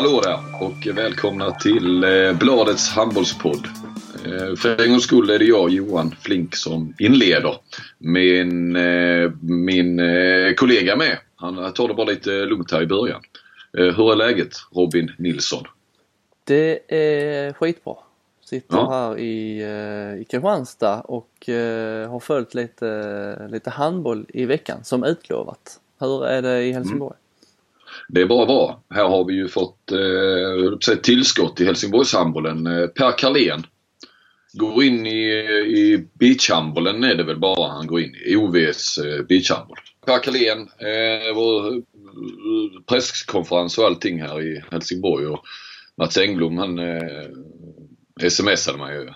Hallå där och välkomna till eh, Bladets handbollspodd. Eh, för en gångs skull är det jag, Johan Flink, som inleder. Min, eh, min kollega med. Han tar det bara lite lugnt här i början. Hur är läget Robin Nilsson? Det är skitbra. Sitter ja. här i, i Kristianstad och har följt lite, lite handboll i veckan som utlovat. Hur är det i Helsingborg? Mm. Det är bara bra. Här har vi ju fått eh, tillskott i Helsingborgshandbollen. Eh, per Carlén går in i, i beachhandbollen är det väl bara han går in i. OVs eh, beachhandboll. Per Carlén, eh, vår eh, presskonferens och allting här i Helsingborg och Mats Engblom han eh, smsade mig ju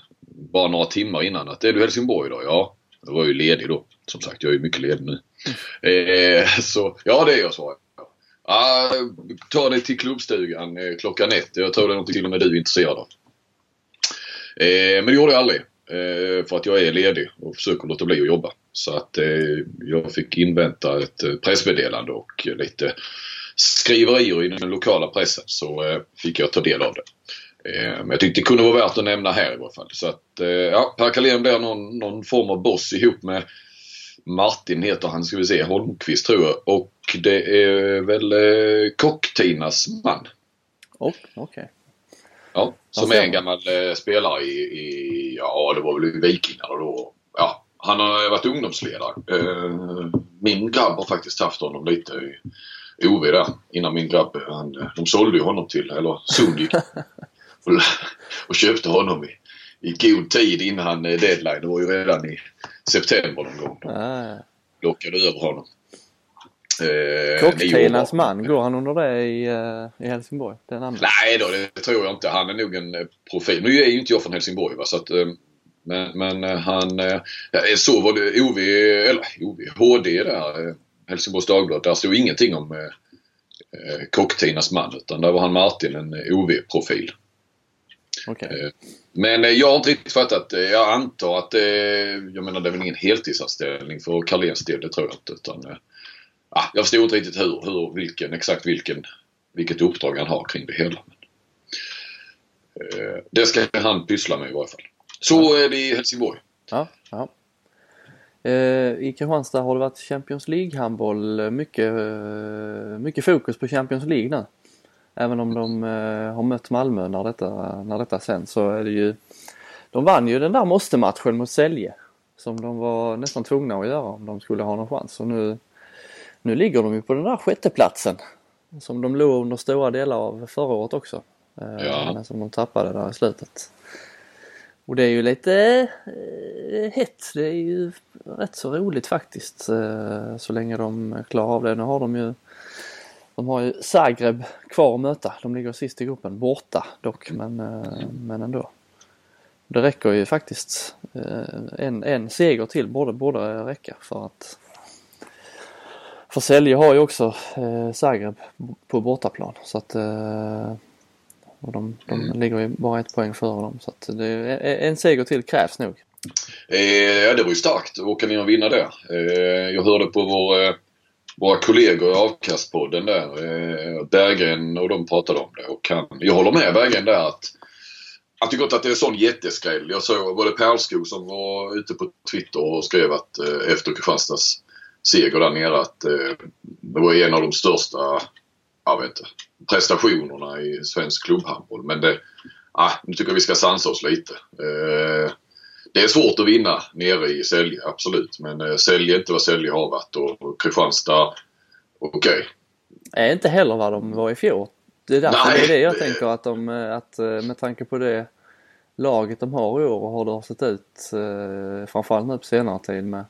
bara några timmar innan att är du Helsingborg idag? Ja. Jag var ju ledig då. Som sagt, jag är ju mycket ledig nu. Mm. Eh, så ja, det är jag svarade Ja, ta dig till klubbstugan eh, klockan ett. Jag tror det är något till och med du är intresserad av. Eh, men det gjorde jag aldrig. Eh, för att jag är ledig och försöker låta bli att jobba. Så att jag fick invänta ett pressmeddelande och lite skriverier i den lokala pressen så fick jag ta del av det. Men jag tyckte det kunde vara värt att nämna här i varje fall. Så att ja, Per Carlén blir någon, någon form av boss ihop med Martin heter han, ska vi se, Holmqvist tror jag. Och det är väl eh, Kock-Tinas man. Okej. Okay. Ja, som är en gammal eh, spelare i, i, ja det var väl Vikingarna då. Ja, han har varit ungdomsledare. Eh, min grabb har faktiskt haft honom lite i OV där innan min grabb, han, de sålde ju honom till, eller Sund och, och köpte honom i, i god tid innan deadline. Det var ju redan i september någon gång. Ah. lockade över honom. Eh, Cocktailens man, går han under det i, uh, i Helsingborg? Det Nej då, det tror jag inte. Han är nog en eh, profil. Nu är ju inte jag från Helsingborg va, så att, uh, men, men han, så var det OV, eller OV, HD där, Helsingborgs Dagblad. Där stod ingenting om uh, Cocktinas man utan där var han Martin en OV-profil. Okay. Men eh, jag har inte riktigt fattat. Jag antar att det, jag menar det är väl ingen heltidsanställning för Carléns del, det tror jag inte. Utan, ja, jag förstod inte riktigt hur, hur, vilken, exakt vilken, vilket uppdrag han har kring det hela. Men, eh, det ska han pyssla med i varje fall. Så ja. är det i Helsingborg. Ja, ja. Eh, I Kristianstad har det varit Champions League-handboll. Mycket, mycket fokus på Champions League nu. Även om de eh, har mött Malmö när detta, när detta sänds så är det ju De vann ju den där måste-matchen mot Sälje som de var nästan tvungna att göra om de skulle ha någon chans och nu Nu ligger de ju på den där sjätteplatsen som de låg under stora delar av förra året också. Eh, ja. Men som de tappade där i slutet. Och det är ju lite eh, hett. Det är ju rätt så roligt faktiskt eh, så länge de klarar av det. Nu har de ju de har ju Zagreb kvar att möta. De ligger sist i gruppen, borta dock men, eh, men ändå. Det räcker ju faktiskt eh, en, en seger till borde, borde räcka för att för Sälje har ju också eh, Zagreb på bortaplan så att och de, de mm. ligger ju bara ett poäng före dem så att det, en seger till krävs nog. Eh, det var ju starkt åka ner och vinna det. Jag hörde på vår våra kollegor i Avkastpodden där, eh, Berggren och de pratade om det. Och han, jag håller med Berggren där att jag tycker inte att det är en sån jätteskräll. Jag såg både Perlskog som var ute på Twitter och skrev att eh, efter Kristianstads seger där nere att eh, det var en av de största jag vet inte, prestationerna i svensk klubbhandboll. Men det, ah, nu tycker jag vi ska sansa oss lite. Eh, det är svårt att vinna nere i Sälje, absolut. Men eh, Sälje är inte vad Sälje har varit och Kristianstad, okej. Okay. Är inte heller vad de var i fjol. Det är därför Nej, det är det jag det... tänker att de, eh, att eh, med tanke på det laget de har i år och hur det har sett ut eh, framförallt nu på senare tid med,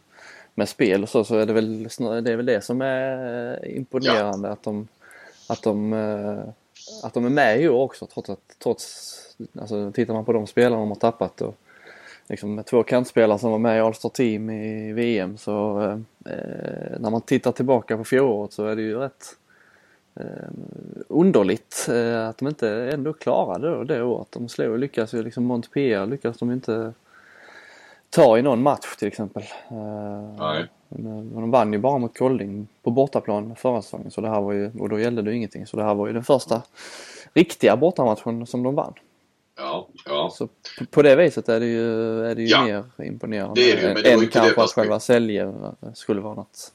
med spel och så, så är det väl det, är väl det som är imponerande ja. att de att de, att de är med i år också trots att, trots, alltså tittar man på de spelarna de har tappat och liksom, med två kantspelare som var med i All-Star Team i VM så eh, när man tittar tillbaka på fjolåret så är det ju rätt eh, underligt eh, att de inte ändå klarade det, det året. De slog, lyckas ju liksom Montpellier lyckas de inte ta i någon match till exempel. Eh, Nej. Men de vann ju bara mot Kolding på bortaplan förra säsongen så det här var ju, och då gällde det ingenting. Så det här var ju den första riktiga bortamatchen som de vann. Ja, ja. Så på, på det viset är det ju, är det ju Ja. mer imponerande Det är det ju, men det än inte kanske att själva Sälje eh, skulle vara något,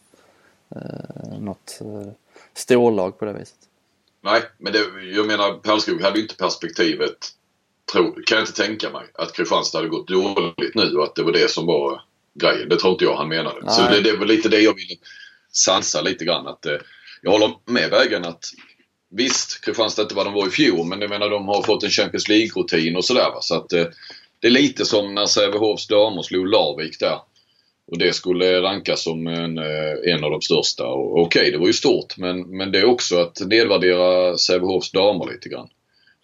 eh, något eh, storlag på det viset. Nej, men det, jag menar Pärlskog hade ju inte perspektivet, tro, kan jag inte tänka mig, att Kristianstad hade gått dåligt nu och att det var det som var grejen. Det tror inte jag han menade. Så Nej. det, det var lite det jag ville sansa lite grann. Att, eh, jag håller med vägen att visst, Kristianstad är inte vad de var i fjol men jag menar de har fått en Champions League-rutin och sådär. Så att eh, det är lite som när Sävehofs damer slog Larvik där. Och det skulle rankas som en, eh, en av de största. Okej, Okej, det var ju stort men, men det är också att nedvärdera Sävehofs damer lite grann.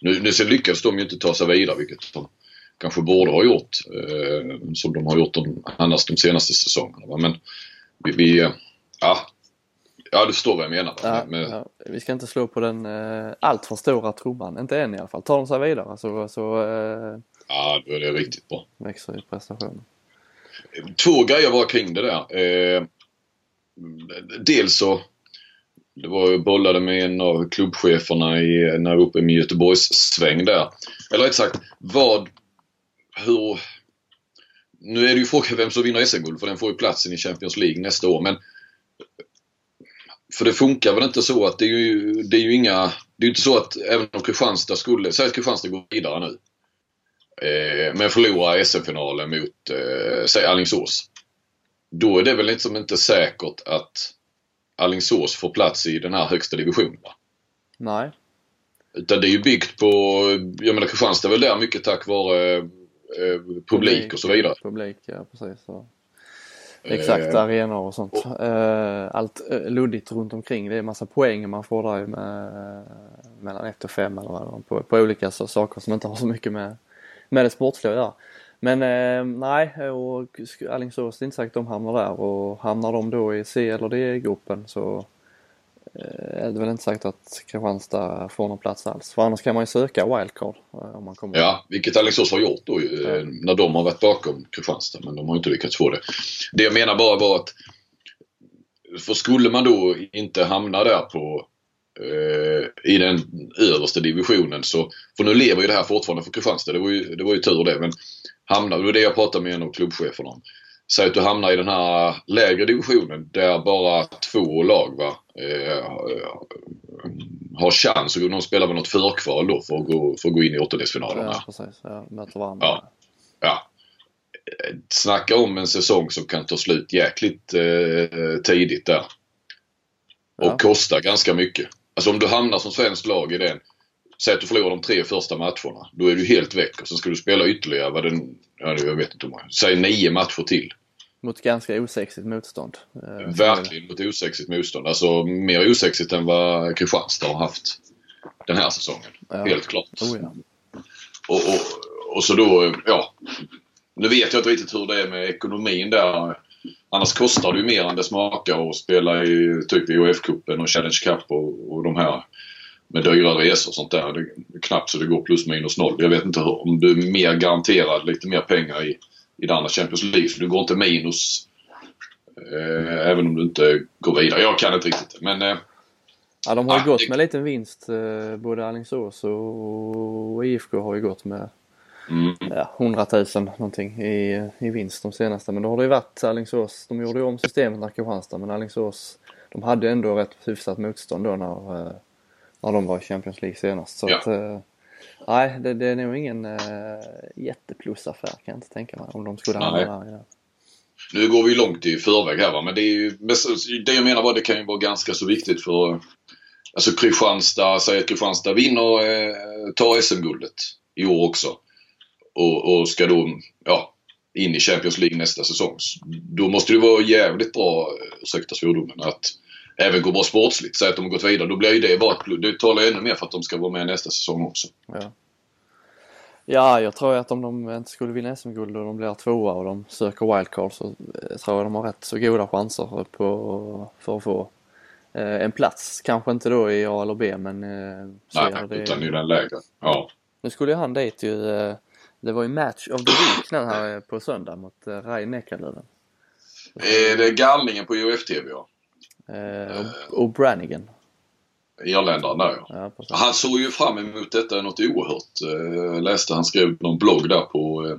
Nu, nu så lyckades de ju inte ta sig vidare vilket de kanske borde ha gjort. Eh, som de har gjort de, annars de senaste säsongerna. Men vi, vi eh, ja, ja, du förstår vad jag menar. Ja, Med- ja, vi ska inte slå på den eh, allt för stora trumman, inte än i alla fall. Tar de sig vidare så, så eh, ja, då är det riktigt bra. växer ju prestationen. Två grejer bara kring det där. Eh, dels så det var ju bollade med en av klubbcheferna i, när uppe med Göteborgs sväng där. Eller rätt sagt, vad, hur... Nu är det ju frågan vem som vinner SM-guld för den får ju platsen i Champions League nästa år men för det funkar väl inte så att det är ju, det är ju inga... Det är ju inte så att även om Kristianstad skulle... Säg att Kristianstad går vidare nu. Eh, men förlorar SM-finalen mot, eh, säg Alingsås. Då är det väl liksom inte säkert att Alingsås får plats i den här högsta divisionen. Va? Nej, Utan det är ju byggt på, jag menar Kristianstad är väl där mycket tack vare eh, publik och så vidare. Publik, ja precis. Så. Exakt, Eh, arenor och sånt. Eh, Allt eh, luddigt runt omkring. Det är massa poäng man får där med mellan 1 och 5 eller vad på, på olika så, saker som inte har så mycket med, med det sportsliga att göra. Men eh, nej, och Alingsås, det är inte säkert de hamnar där och hamnar de då i C eller D-gruppen så eh, är det väl inte säkert att Kristianstad får någon plats alls. För annars kan man ju söka wildcard eh, om man kommer Ja, vilket Alingsås har gjort då eh, när de har varit bakom Kristianstad. Men de har inte lyckats få det. Det jag menar bara var att för skulle man då inte hamna där på eh, i den översta divisionen så, för nu lever ju det här fortfarande för Kristianstad, det var ju, det var ju tur det. Men hamnar, det var det jag pratade med en av klubbcheferna om. Säg att du hamnar i den här lägre divisionen där bara två lag va, eh, har chans. Och de spelar väl något förkval då för att gå, för att gå in i åttondelsfinalerna. Ja, precis. Ja, möter varandra. Ja. Ja. Snacka om en säsong som kan ta slut jäkligt eh, tidigt där. Och Ja. kosta ganska mycket. Alltså om du hamnar som svenskt lag i den. Säg att du förlorar de tre första matcherna. Då är du helt väck och sen ska du spela ytterligare vad den, ja, jag vet inte hur många. Säg nio matcher till. Mot ganska osexigt motstånd. Eh, Verkligen mot osexigt motstånd. Alltså mer osexigt än vad Kristianstad har haft den här säsongen. Ja. Helt klart. Oh, ja. Och, och, och så då, ja. Nu vet jag inte riktigt hur det är med ekonomin där. Annars kostar det ju mer än det smakar att spela i typ IOF-cupen och Challenge Cup och, och de här med dyra resor och sånt där. Det är knappt så det går plus minus noll. Jag vet inte hur, om du är mer garanterad lite mer pengar i, i det andra Champions League. För du går inte minus eh, även om du inte går vidare. Jag kan inte riktigt men eh, Ja, de har ju Ah, gått det- med liten vinst. eh, Både Alingsås och IFK har ju gått med mm, ja, 100 000 någonting i, i vinst de senaste. Men då har det ju varit Alingsås. De gjorde ju om systemet när Kristianstad men Alingsås de hade ändå rätt hyfsat motstånd då när, när de var i Champions League senast. Så Ja. att, eh, nej, det, det är nog ingen eh, jätteplusaffär kan jag inte tänka mig om de skulle hamna där. Ja. Nu går vi långt i förväg här va, men det är ju, det jag menar var det kan ju vara ganska så viktigt för Alltså Kristianstad, säg att Kristianstad vinner, eh, tar SM-guldet i år också. Och, och ska då, ja, in i Champions League nästa säsong. Då måste det vara jävligt bra, eh, ursäkta svordomen, att även gå bra sportsligt. Säg att de har gått vidare, då blir ju det bara ett plus. Det talar ännu mer för att de ska vara med nästa säsong också. Ja. ja, jag tror att om de inte skulle vinna SM-guld och de blir tvåa och de söker wildcard så eh, tror jag de har rätt så goda chanser på, för att få eh, en plats. Kanske inte då i A eller B men eh, Nej, det, utan i den lägre. Ja. Nu skulle ju han dit ju, Det var ju match of the week nu här på söndag mot Rai Neckarlöven. Är det galningen på UF-TV ja? Eh, och, och Brannigan. Irländaren där ja. Han såg ju fram emot detta något oerhört. Eh, Jag läste han skrev någon blogg där på eh,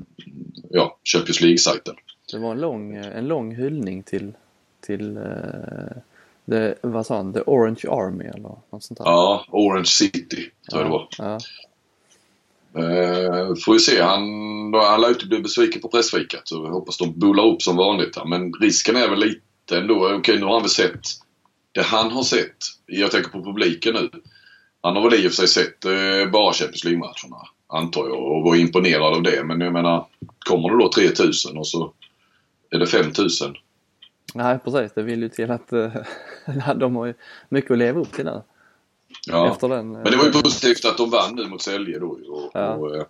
ja, Champions League-sajten. Det var en lång, en lång hyllning till, till eh, the, vad sa han, The Orange Army eller något sånt där. Ja, Orange City tror jag det var. Ja, Eh, får vi se. Han, han lär inte bli besviken på pressfikat så jag hoppas de bullar upp som vanligt. Men risken är väl lite ändå. Okej, nu har han väl sett det han har sett. Jag tänker på publiken nu. Han har väl i och för sig sett eh, bara Champions League-matcherna antar jag och var imponerad av det. Men jag menar, kommer det då 3000 och så är det 5000. Nej precis, det vill ju till att eh, de har ju mycket att leva upp till nu. Ja. Den. eh, Men det var ju positivt att de vann nu mot Sälje då. Och, Ja. och, eh,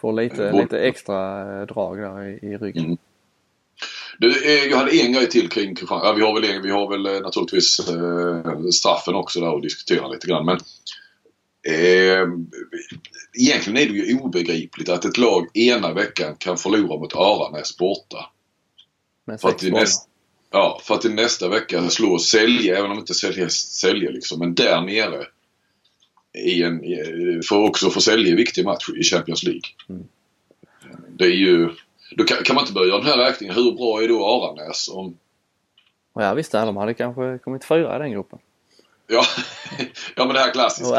Får lite, Både- lite extra drag där i, i ryggen. Mm. Du, eh, jag hade en grej till kring Kristianstad. Ja, vi har väl, vi har väl eh, naturligtvis eh, straffen också där att diskutera lite grann. Men eh, egentligen är det ju obegripligt att ett lag ena veckan kan förlora mot Aranäs borta. Med För att, näst, ja, för att i nästa vecka slå Sälje, även om inte Sälje säljer liksom. Men där nere i en, för också för Sälje viktig match i Champions League. Mm. Det är ju... Då kan, kan man inte börja göra den här räkningen. Hur bra är då Aranäs om... Ja visst, de hade kanske kommit fyra i den gruppen. Ja, ja men det här klassiska.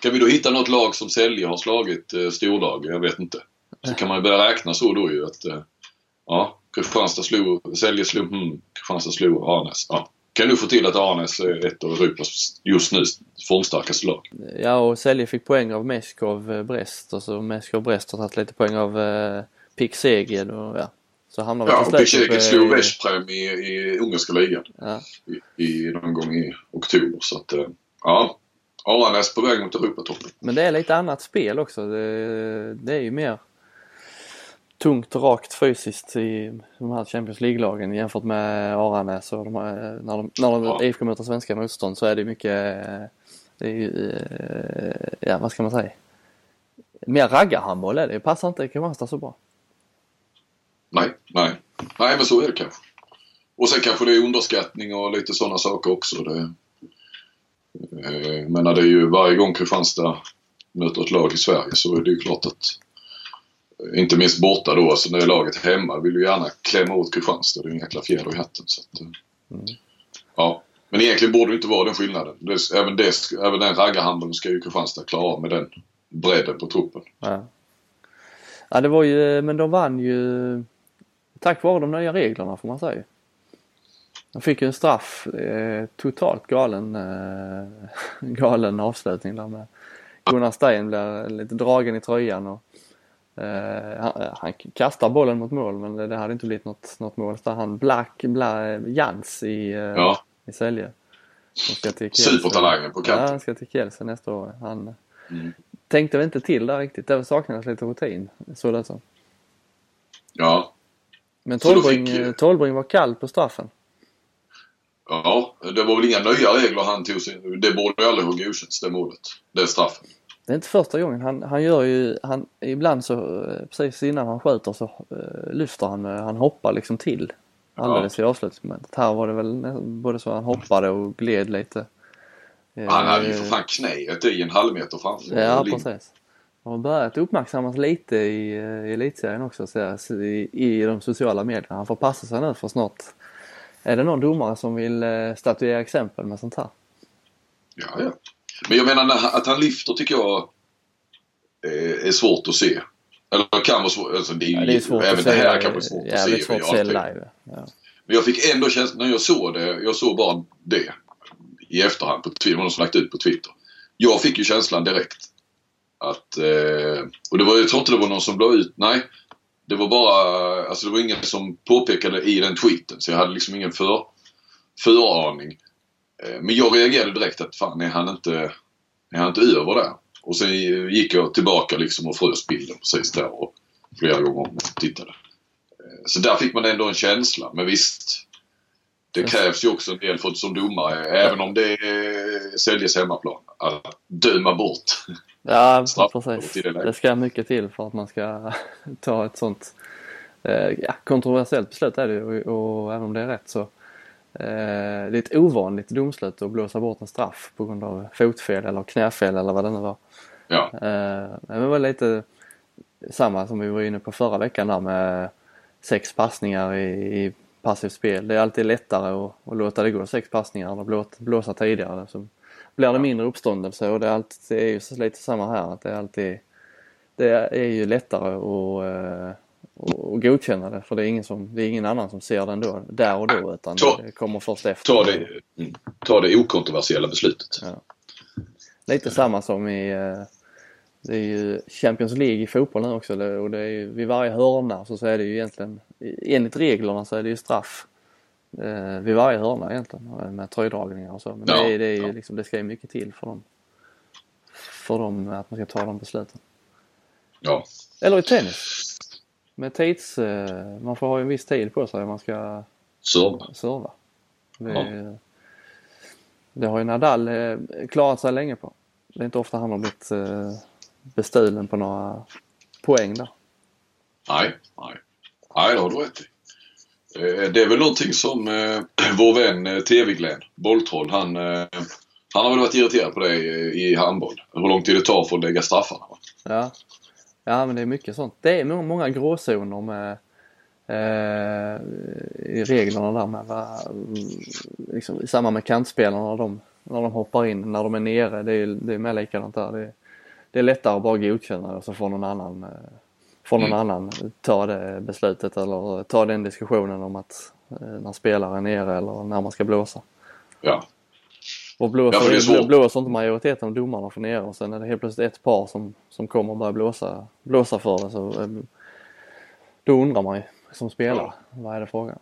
Kan vi då hitta något lag som Sälje har slagit eh, storlag? Jag vet inte. Så kan man ju börja räkna så då ju att... Eh, ja, Kristianstad slog... Sälje slog... Hmm, Kristianstad slog Arnäs. Ja. Kan du få till att Arnäs är ett av Europas just nu formstarkaste lag? Ja och Sälje fick poäng av Meskov eh, Brest och så Meskov Brest har tagit lite poäng av eh, Pik Seged och ja. Så hamnar Ja, och uppe slog i- Veszprem i, i ungerska ligan Ja. i, i någon gång i oktober. Så att, eh, ja. Arnäs på väg mot Europatoppen. Men det är lite annat spel också. Det, det är ju mer tungt och rakt fysiskt i de här Champions League-lagen jämfört med Aranäs och de här, när de, när de Ja. IFK möter svenska motstånd så är det mycket, eh, det är ju, eh, ja vad ska man säga, mer raggarhandboll är det. Det passar inte Kristianstad så bra. Nej, nej. Nej, men så är det kanske. Och sen kanske det är underskattning och lite sådana saker också. Det, eh, men när det är ju varje gång Kristianstad möter ett lag i Sverige så är det ju klart att inte minst borta då, så när det är laget hemma vill ju gärna klämma åt Kristianstad. Det är en jäkla fjäder i hatten. Så att, eh, Mm. Ja. Men egentligen borde det inte vara den skillnaden. Det, även, det, även den raggarhandeln ska ju Kristianstad klara med den bredden på truppen. Ja. ja det var ju, men de vann ju tack vare de nya reglerna får man säga. De fick ju en straff, eh, totalt galen, eh, galen avslutning där med Gunnar Stein blir lite dragen i tröjan och eh, han, han kastar bollen mot mål men det, det hade inte blivit något, något mål. Så han Black, Bla, Jans i, eh, Ja. i Sälje. Som. Supertalangen på Ja, kanten. han ska till Kielce nästa år. Han Mm. tänkte väl inte till där riktigt. Det saknades lite rutin. Så det så. Ja. Men Tolbring, fick, eh, Tolbring var kall på straffen. Ja, det var väl inga nya regler han tog sin... Det borde aldrig ha godkänts, det målet. Den straffen. Det är inte första gången. Han, han gör ju, han, ibland så eh, precis innan han skjuter så uh, lyfter han, eh, han hoppar liksom till. Alldeles i avslutsmomentet. Här var det väl både så han hoppade och gled lite. Han hade ju för fan knäet i en halv meter fram. Ja, precis. Det har börjat uppmärksammas lite i, i elitserien också så i, i de sociala medierna. Han får passa sig nu för snart är det någon domare som vill statuera exempel med sånt här. Ja, ja. Men jag menar att han lyfter tycker jag eh, är svårt att se. Eller kan vara svårt. Alltså, det är, Ja, det är svårt även att det se. här kan vara svårt att se. Svårt att se live. Ja. Men jag fick ändå känslan, när jag såg det, jag såg bara det i efterhand på Twitter, någon som lagt ut på Twitter. Jag fick ju känslan direkt att, eh, och det var, jag tror inte det var någon som la ut, nej. Det var bara, alltså det var ingen som påpekade i den tweeten så jag hade liksom ingen för, föraning. Eh, men jag reagerade direkt att fan är han inte, är han inte över där? Och sen gick jag tillbaka liksom och frös bilden precis där och flera gånger om och tittade. Eh, Så där fick man ändå en känsla. Men visst, det krävs ju också en del för som domare, även om det är Säljes hemmaplan, att döma bort Ja, precis. det ska mycket till för att man ska ta ett sånt eh, ja, kontroversiellt beslut är det ju och, och även om det är rätt så eh, det är ett ovanligt domslut att blåsa bort en straff på grund av fotfel eller knäfel eller vad det nu var. Ja, Eh, det var lite samma som vi var inne på förra veckan där med sex passningar i, i passivt spel. Det är alltid lättare att, att låta det gå sex passningar än att blåsa, blåsa tidigare. Så blir det mindre uppståndelse och det är, alltid, det är ju lite samma här att det är alltid det är ju lättare att, att godkänna det för det är, ingen som, det är ingen annan som ser den då, där och då utan Ta- det kommer först efter. ta det, mm, ta det okontroversiella beslutet. Lite samma som i eh, det är ju Champions League i fotboll nu också och det är ju vid varje hörna så, så är det ju egentligen enligt reglerna så är det ju straff eh, vid varje hörna egentligen eh, med tröjdragningar och så. Men Ja, det, är, det, är ju ja. liksom, det ska ju mycket till för dem. För dem att man ska ta de besluten. Ja, Eller i tennis. Med tids, eh, man får ha en viss tid på sig om man ska serva. serva. Det, det har ju Nadal eh, klarat sig länge på. Det är inte ofta han har blivit eh, bestulen på några poäng där. Nej, nej. Nej, det har du rätt i. Det är väl någonting som eh, vår vän TV-Glenn, Bolltroll, han, eh, han har väl varit irriterad på det i, i handboll. Hur lång tid det tar för att lägga straffarna. Va? Ja. Ja, men det är mycket sånt. Det är må- många gråzoner med eh, i reglerna där med vad, liksom, i samband med kantspelarna när de, när de hoppar in, när de är nere. Det är, det är med likadant där. Det, är- det är lättare att bara godkänna det och så får någon annan eh, får någon annan ta det beslutet eller ta den diskussionen om att eh, när spelare är nere eller när man ska blåsa. Ja, Och blåser, Ja, svårt. blåser inte majoriteten av domarna för nere och sen är det helt plötsligt ett par som, som kommer och börjar blåsa, blåsa för det. Så, eh, då undrar man ju som spelare, vad är det frågan?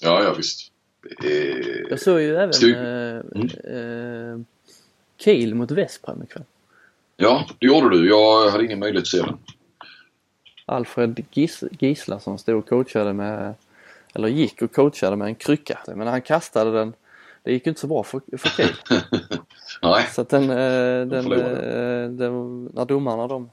ja, ja visst. Eh, Jag såg ju även Styr- eh, eh, Kiel mot Vesprem ikväll. ja, det gjorde du. Jag hade ingen möjlighet att se den. Alfred Gis, Gisla som stod och coachade med, eller gick och coachade med en krycka. Men han kastade den, det gick ju inte så bra för, för Kiel. Nej, Så att den, eh, den, eh, den, när domarna de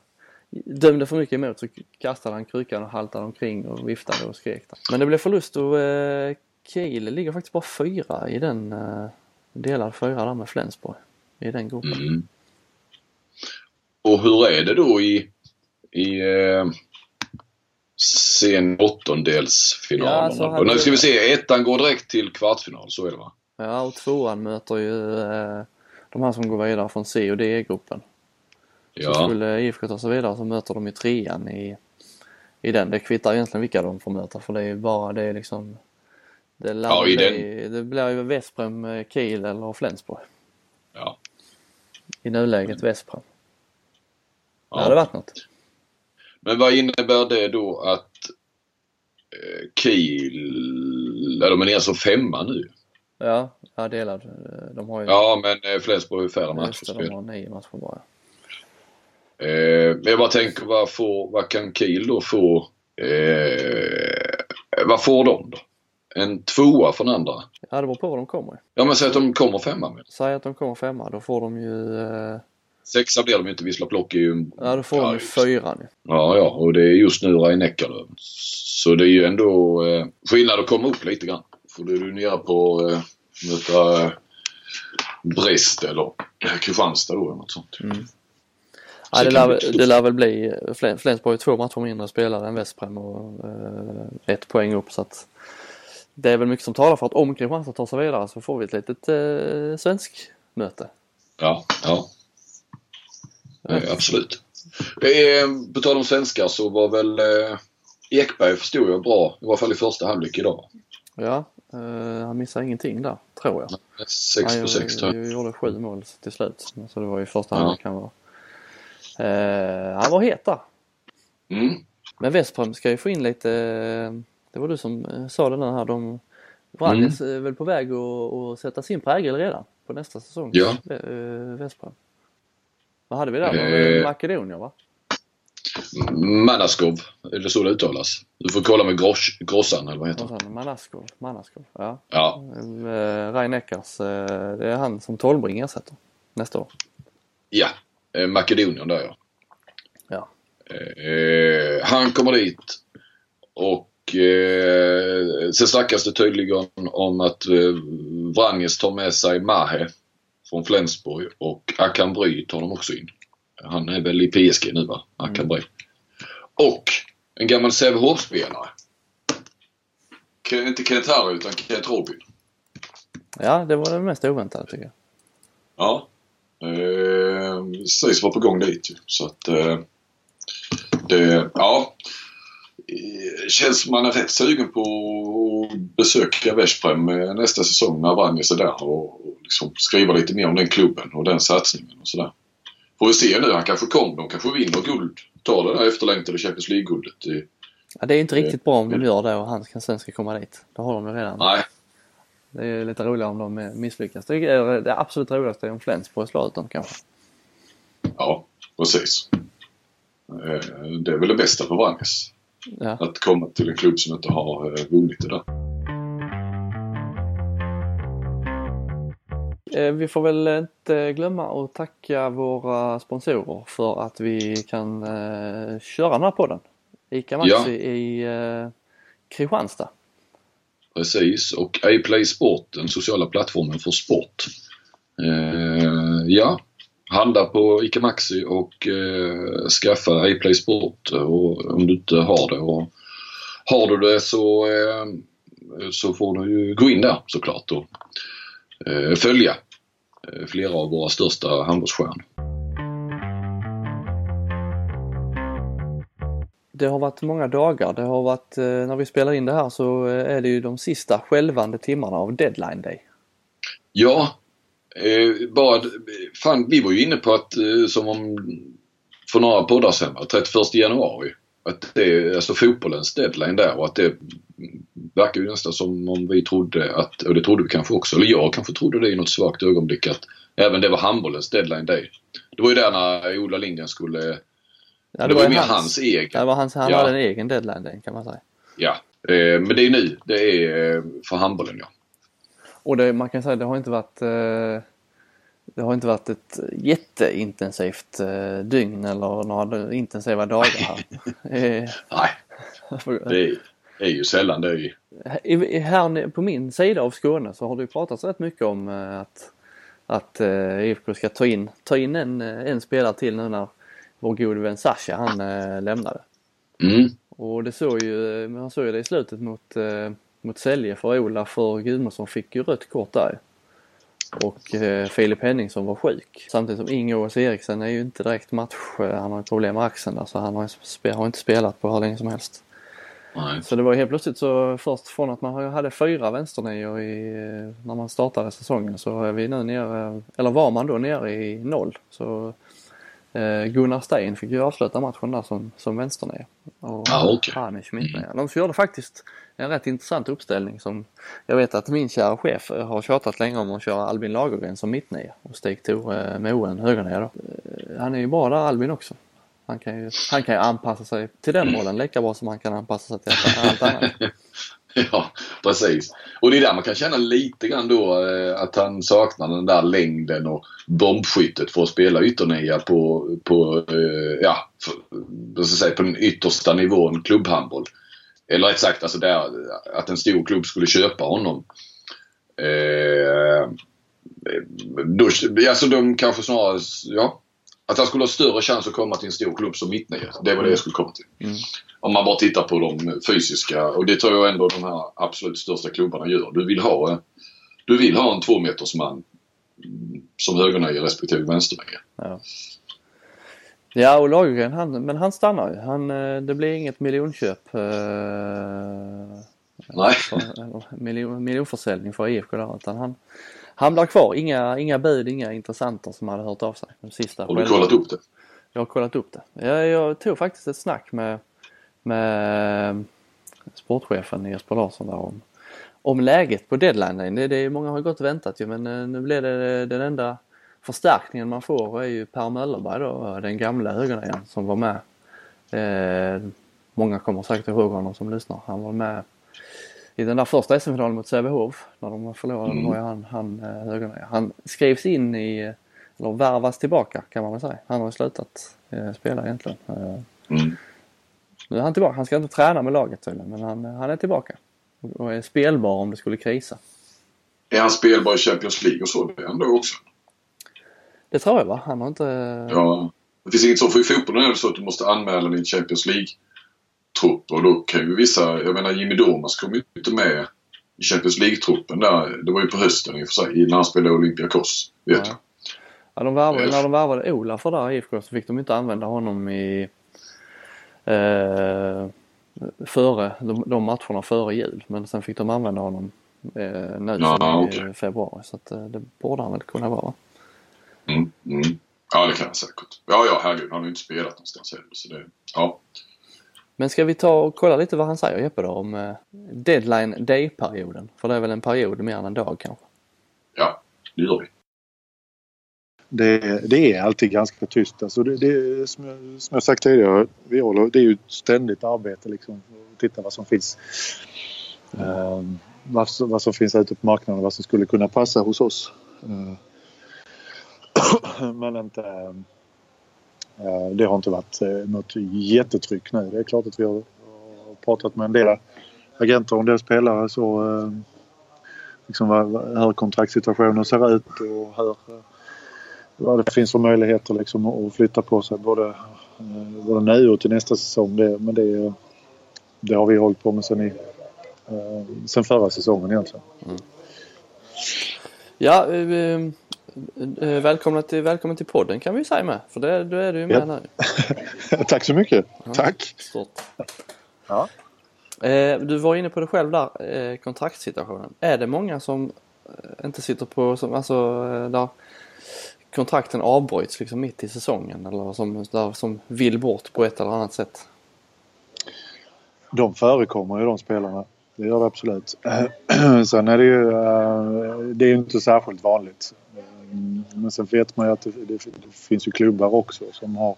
dömde för mycket emot så kastade han krykan och haltade omkring och viftade och skrek. Men det blev förlust och eh, Kiel ligger faktiskt bara fyra i den, eh, delad fyra där med Flensburg i den gruppen. Mm. Och hur är det då i, i eh, sen åttondelsfinalen? Ja, alltså, nu ska vi se, ettan går direkt till kvartsfinal, så är det va? Ja och tvåan möter ju eh, de här som går vidare från C och D-gruppen. Så Ja, skulle IFK ta sig vidare så möter de ju trean i, i den. Det kvittar egentligen vilka de får möta för det är bara det är liksom det, Ja, bli, det blir ju Vesprem, eh, Kiel eller Flensburg. ja. I nuläget Vesprem. Det ja. hade varit något. Men vad innebär det då att eh, Kiel, är de är nere som femma nu? Ja, ja delad. Eh, De har ju Ja, men eh, Flensburg har ju färre matcher det, de har nio matcher bara. Eh, men jag bara tänker, vad, får, vad kan Kiel då få? Eh, vad får de då? En tvåa från andra? Ja, det beror på var de kommer. Ja men säg att de kommer femma med. Säg att de kommer femma, då får de ju, eh, Sexa blir de ju inte, Wisla Plock är ju... ja då får de ju fyran ju. Ja, ja, och det är just nu Rhein Eckerlöf. Så det är ju ändå eh, skillnad att komma upp lite grann. För då är du nere på eh, möta eh, Brest eller eh, Kristianstad då eller något sånt. Mm. Så Ja, det, lär, det lär väl bli, Flen- Flensburg har ju två matcher mindre spelare än Vesprem och eh, ett poäng upp så att det är väl mycket som talar för att om Kristianstad tar sig vidare så får vi ett litet eh, svensk möte. Ja, ja. Eh, absolut. Eh, på tal om svenskar så var väl eh, Ekberg förstod jag bra, i alla fall i första halvlek idag. Ja, eh, han missar ingenting där, tror jag. 6 han på 6 tror jag. gjorde, gjorde sju mål till slut. Så det var ju första Ja. halvlek han var. Eh, han var het där. Mm. Men Vesprem ska ju få in lite, eh, det var du som sa det här, de Vranjes är väl på väg att, att sätta sin prägel redan på nästa säsong. Ja. Vesprem. Vad hade vi där? Eh, Makedonien va? Manaskov, är det så det uttalas? Du får kolla med Grosch, Grossan eller vad heter han? Manaskov. Manaskov. Ja. Ja, Eh, Rein Eckers, eh, det är han som Tolbring ersätter nästa år. ja. Eh, Makedonien där ja. Ja. Han kommer dit och sen snackas det tydligen om att Vranjes tar med sig Mahe från Flensburg och Akan Bry tar de också in. Han är väl i PSG nu va? Akan Bry. Och en gammal Sävehof-spelare. Inte Kent Harry utan Kent Robin. Ja, det var det mest oväntade tycker jag. Ja. Eh, sägs vara på gång dit ju. Så att eh, det, ja. Eh, Känns som man är rätt sugen på att besöka Veszprem eh, nästa säsong när Vranjes är där och, och liksom skriva lite mer om den klubben och den satsningen och sådär. Får vi se nu. Han kanske kommer. De kanske vinner guld. Tar det där efterlängtade Champions League-guldet. Ja, det är inte riktigt bra om de gör det och han kan- sen ska komma dit. Det har de ju redan. Nej. Det är lite roligare om de eh, misslyckas. Det är det absolut roligaste är om Flensburg slår ut dem kanske. Ja, precis. Eh, Det är väl det bästa för Vranjes. Ja. Att komma till en klubb som inte har eh, vunnit det där. Vi får väl inte glömma att tacka våra sponsorer för att vi kan eh, köra den här podden. ICA Maxi Ja. i eh, Kristianstad. Precis. Och iPlay Sport, den sociala plattformen för sport. Eh, ja, handla på ICA Maxi och eh, skaffa iPlay Sport och, om du inte har det. Och har du det så, eh, så får du ju gå in där såklart och eh, följa eh, flera av våra största handbollsstjärnor. Det har varit många dagar. Det har varit, eh, när vi spelar in det här så eh, är det ju de sista skälvande timmarna av deadline day. Ja, eh, bara, fan, vi var ju inne på att eh, som om för några poddar sedan, va, 31 januari. Att det är alltså fotbollens deadline där och att det verkar ju nästan som om vi trodde att, och det trodde vi kanske också, eller jag kanske trodde det i något svagt ögonblick att även det var handbollens deadline day. Det var ju där när Ola Lindgren skulle, Ja, det, var ju mer hans, egen. Det var hans, han Ja. hade en egen deadline day kan man säga. Ja, eh, men det är nu, det är eh, för handbollen ja. Och det, man kan säga det har inte varit eh, det har inte varit ett jätteintensivt eh, dygn eller några intensiva dagar. Eh, Nej, det är, är ju sällan det. Är, I, här på min sida av Skåne så har det pratats rätt mycket om eh, att, att eh, IFK ska ta in, ta in en, eh, en spelare till nu när vår gode vän Sasha han eh, lämnade. mm, Och det såg ju, eh, man såg ju det i slutet mot, eh, mot Sälje för Ola för Gudmundsson fick ju rött kort där. Och eh, Filip Henningsson var sjuk. Samtidigt som Inge-Ås Eriksen är ju inte direkt match, eh, han har ju problem med axeln där så han har, har inte spelat på hur länge som helst. nej. Så det var helt plötsligt så först från att man hade fyra vänsternior i, eh, när man startade säsongen så är vi nu nere, eller var man då nere i noll. Så Gunnar Stein fick ju avsluta matchen där som, som vänsternia. Och Ja, okej. Hanic mittnia. De gjorde faktiskt en rätt intressant uppställning som jag vet att min kära chef eh, har tjatat länge om att köra Albin Lagergren som mittnia och Stig Tore Moen högernia då. Eh, Han är ju bra där Albin också. Han kan ju, han kan ju anpassa sig till den rollen lika bra som han kan anpassa sig till allt annat. Ja, precis. Och det är där man kan känna lite grann då eh, att han saknar den där längden och bombskyttet för att spela ytternia på, på, eh, ja, för, vad ska jag säga, på den yttersta nivån klubbhandboll. Eller rätt sagt alltså där, att en stor klubb skulle köpa honom. Eh, då, alltså de kanske snarare, ja. Att han skulle ha större chans att komma till en stor klubb som mittnia. Det var det jag skulle komma till. Mm. Om man bara tittar på de fysiska och det tror jag ändå de här absolut största klubbarna gör. Du vill ha, eh, du vill ha en tvåmetersman som högernia respektive vänsternia. Ja. Ja och Lagergren han, men han stannar ju. Han, eh, det blir inget miljonköp. Eh, Nej. för, eller miljon, miljonförsäljning för IFK där utan han, han blir kvar. Inga, inga bud, inga intressenter som hade hört av sig. De sista Har du kollat upp det? Jag har kollat upp det. Jag, jag tog faktiskt ett snack med, med sportchefen Jesper Larsson där om, om läget på deadline. Det, det är många har gått och väntat ju men eh, nu blir det den enda förstärkningen man får är ju Per Möllerberg då, den gamla högernian som var med. Eh, många kommer säkert ihåg honom som lyssnar. Han var med i den där första SM-finalen mot Sävehof när de förlorade. Mm. Var ju han, han, eh, högernia. han skrivs in i eller värvas tillbaka kan man väl säga. Han har ju slutat eh, spela egentligen. Eh, Mm. nu är han tillbaka. Han ska inte träna med laget tydligen men han, han är tillbaka. Och är spelbar om det skulle krisa. Är han spelbar i Champions League och så? Det är han då också. Det tror jag va? Han har inte... Ja. Det finns inget så. För i fotbollen är det så att du måste anmäla din Champions League-trupp. Och då kan ju vissa... Jag menar Jimmy Dormas kom ju inte med i Champions League-truppen där. Det var ju på hösten i och för sig. När han spelade Olympiakos. Vet Ja. jag. Ja, de värvade, Yes. när de värvade Olaf för där IFK så fick de inte använda honom i eh, före, de, de matcherna före jul. Men sen fick de använda honom eh, nu Ja, i februari. Så att, eh, det borde han väl kunna vara. Mm. Mm. Ja, det kan han säkert. Ja, ja, herregud. Han har ju inte spelat någonstans heller. Så det, ja. Men ska vi ta och kolla lite vad han säger Jeppe då om eh, deadline day-perioden? För det är väl en period mer än en dag kanske? ja, det gör vi. Det, det är alltid ganska tyst. Alltså det, det, som, jag, som jag sagt tidigare, vi håller, det är ju ett ständigt arbete liksom. Att titta vad som finns. Ehm, vad, som- vad som finns ute på marknaden och vad som skulle kunna passa hos oss. Ehm, men inte... Eh, det har inte varit eh, något jättetryck nu. Det är klart att vi har, pratat med en del agenter och en del spelare så eh, liksom hur kontraktssituationen ser ut och hur vad det finns för möjligheter liksom att flytta på sig både, både nu och till nästa säsong. Det, men det, det har vi hållit på med sen, i, sen förra säsongen egentligen. Mm. Ja, välkomna till, välkommen till podden kan vi säga med. För det, då är du ju med Ja. nu. Tack så mycket! Tack! Stort. Ja. Eh, du var inne på det själv där, eh, kontraktssituationen. Är det många som eh, inte sitter på, som, alltså eh, där kontrakten avbryts liksom mitt i säsongen eller som, där, som vill bort på ett eller annat sätt? De förekommer ju de spelarna. Det gör det absolut. Sen är det ju eh, det är ju inte särskilt vanligt. Men sen vet man ju att det, det, det finns ju klubbar också som har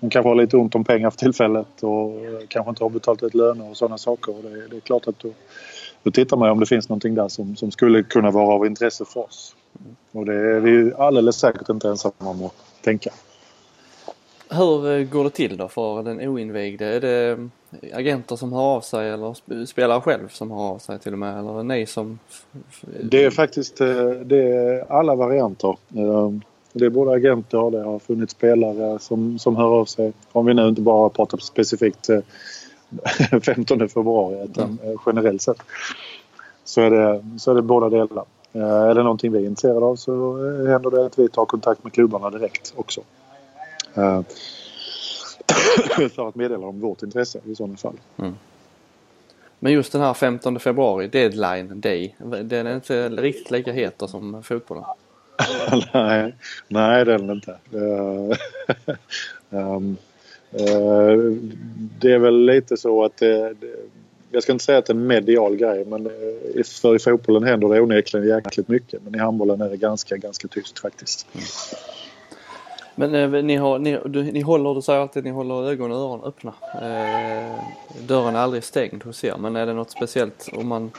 som kanske har lite ont om pengar för tillfället och kanske inte har betalt ut löner och sådana saker. Och det, det är klart att då, då tittar man ju om det finns någonting där som, som skulle kunna vara av intresse för oss. Och det är vi ju alldeles säkert inte ensamma om att tänka. Hur eh, går det till då för den oinvigde? Är det agenter som har av sig eller sp- spelare själv som har av sig till och med? Eller ni som... Det är faktiskt eh, det är alla varianter. Eh, Det är både agenter och det har funnits spelare som, som hör av sig. Om vi nu inte bara pratar specifikt eh, 15 februari utan eh, generellt sett. Så är det, så är det båda delar. Eh, Är det någonting vi är intresserade av så eh, händer det att vi tar kontakt med klubbarna direkt också. För att meddela om vårt intresse i sådana fall. Men just den här 15 februari, deadline day, den är inte riktigt lika het som fotbollen. nej, nej det är den inte. Ehm, eh, det är väl lite så att det, det, jag ska inte säga att det är en medial grej men eh, för i fotbollen händer det onekligen jäkligt mycket. Men i handbollen är det ganska, ganska tyst faktiskt. Men eh, ni, har, ni, du, ni håller, du säger alltid att ni håller ögon och öron öppna. Eh, dörren är aldrig stängd hos er men är det något speciellt om man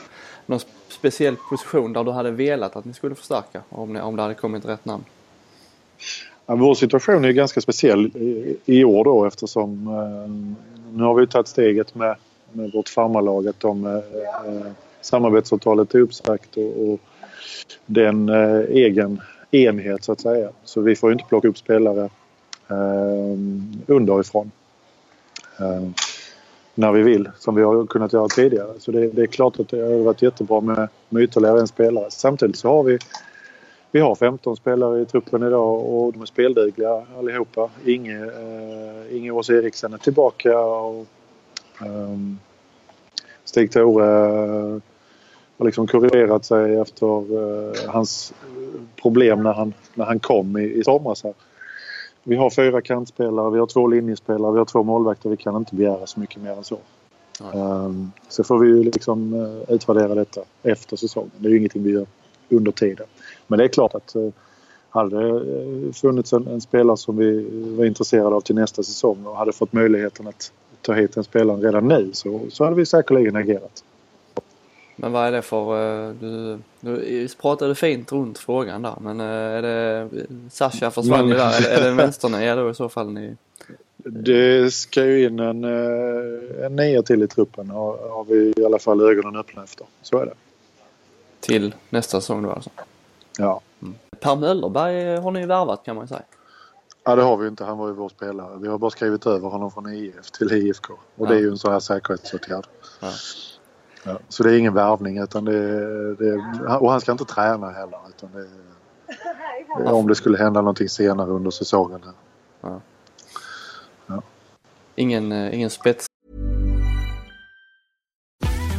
någon speciell position där du hade velat att ni skulle förstärka om, ni, om det hade kommit rätt namn? Ja, vår situation är ganska speciell i, i år då eftersom eh, nu har vi tagit steget med, med vårt farmarlag att de eh, eh, samarbetsavtalet är uppsagt och, och den eh, egen enhet så att säga. Så vi får inte plocka upp spelare eh, underifrån. Eh, när vi vill som vi har kunnat göra tidigare. Så det, det är klart att det har varit jättebra med, med ytterligare en spelare. Samtidigt så har vi vi har 15 spelare i truppen idag och de är speldugliga allihopa. Inge, eh, Inge Ås Eriksen är tillbaka och eh, Stig Tore eh, har liksom kurerat sig efter eh, hans problem när han, när han kom i, i somras. Här. Vi har fyra kantspelare, vi har två linjespelare, vi har två målvakter. Vi kan inte begära så mycket mer än så. Um, så får vi ju liksom uh, utvärdera detta efter säsongen. Det är ju ingenting vi gör under tiden. Men det är klart att uh, hade det funnits en, en spelare som vi var intresserade av till nästa säsong och hade fått möjligheten att ta hit en spelare redan nu så, så hade vi säkerligen agerat. Men vad är det för... eh, Du, du pratade fint runt frågan där men eh, är det... Sasha försvann ju där. Är, det- är det en vänsternia då i så fall ni... Det ska ju in en, eh, en nia till i truppen har, har vi i alla fall ögonen öppna efter. Så är det. Till nästa säsong då alltså? Ja. Per Möllerberg har ni värvat kan man ju säga. ja, det har vi ju inte. Han var ju vår spelare. Vi har bara skrivit över honom från IF till IFK. Och det är Ja. ju en sån här säkerhetsåtgärd. Ja. Ja, så det är ingen värvning utan det, det och han ska inte träna heller. Utan det, det, om det skulle hända någonting senare under säsongen. Här. Ingen, eh, ingen spets...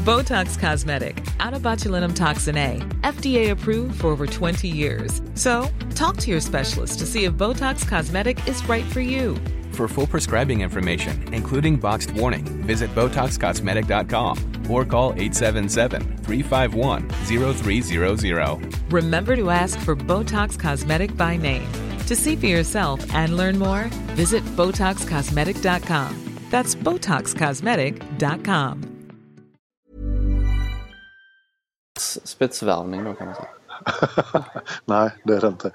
Botox Cosmetic, botulinum toxin A, FDA approved for over 20 years. So, talk to your specialist to see if Botox Cosmetic is right for you. For full prescribing information, including boxed warning, visit BotoxCosmetic.com or call 877-351-0300. Remember to ask for Botox Cosmetic by name. To see for yourself and learn more, visit BotoxCosmetic.com. That's BotoxCosmetic.com. spetsvärvning då kan man säga. Nej, det är det inte.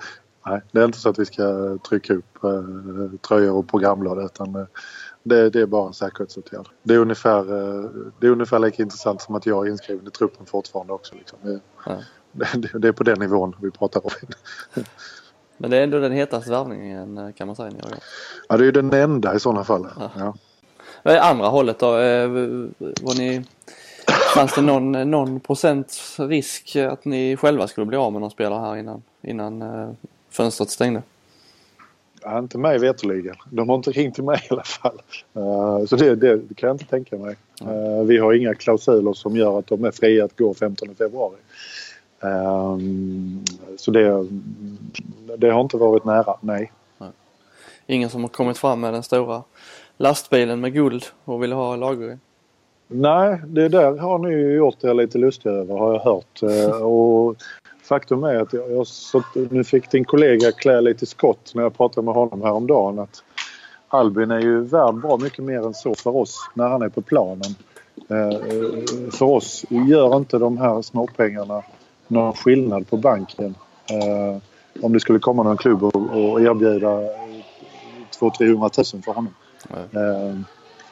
Nej, det är inte så att vi ska trycka upp eh, tröjor och programblad utan eh, det, det är bara en säkerhetsåtgärd. Det är, ungefär, eh, det är ungefär lika intressant som att jag är inskriven i truppen fortfarande också. Liksom. Det, Ja. det, det är på den nivån vi pratar om. Men det är ändå den hetaste värvningen eh, kan man säga ni har gjort. Ja, det är ju den enda i sådana fall. Ja. Ja. Andra hållet då? Eh, Var ni... Fanns det någon, någon procents risk att ni själva skulle bli av med någon spelare här innan, innan eh, fönstret stängde? Ja, inte mig veterligen. De har inte ringt till mig i alla fall. Eh, så det, det, det kan jag inte tänka mig. Eh, vi har inga klausuler som gör att de är fria att gå 15 februari. Eh, så det, det har inte varit nära, nej. Ingen som har kommit fram med den stora lastbilen med guld och vill ha lager Nej, det där har ni ju gjort er lite lustiga över har jag hört. Eh, Och faktum är att jag, jag så, nu fick din kollega klä lite skott när jag pratade med honom häromdagen att Albin är ju värd bra mycket mer än så för oss när han är på planen. Eh, För oss gör inte de här småpengarna någon skillnad på banken. Eh, Om det skulle komma någon klubb och, och erbjuda 200-300 000 för honom. Eh,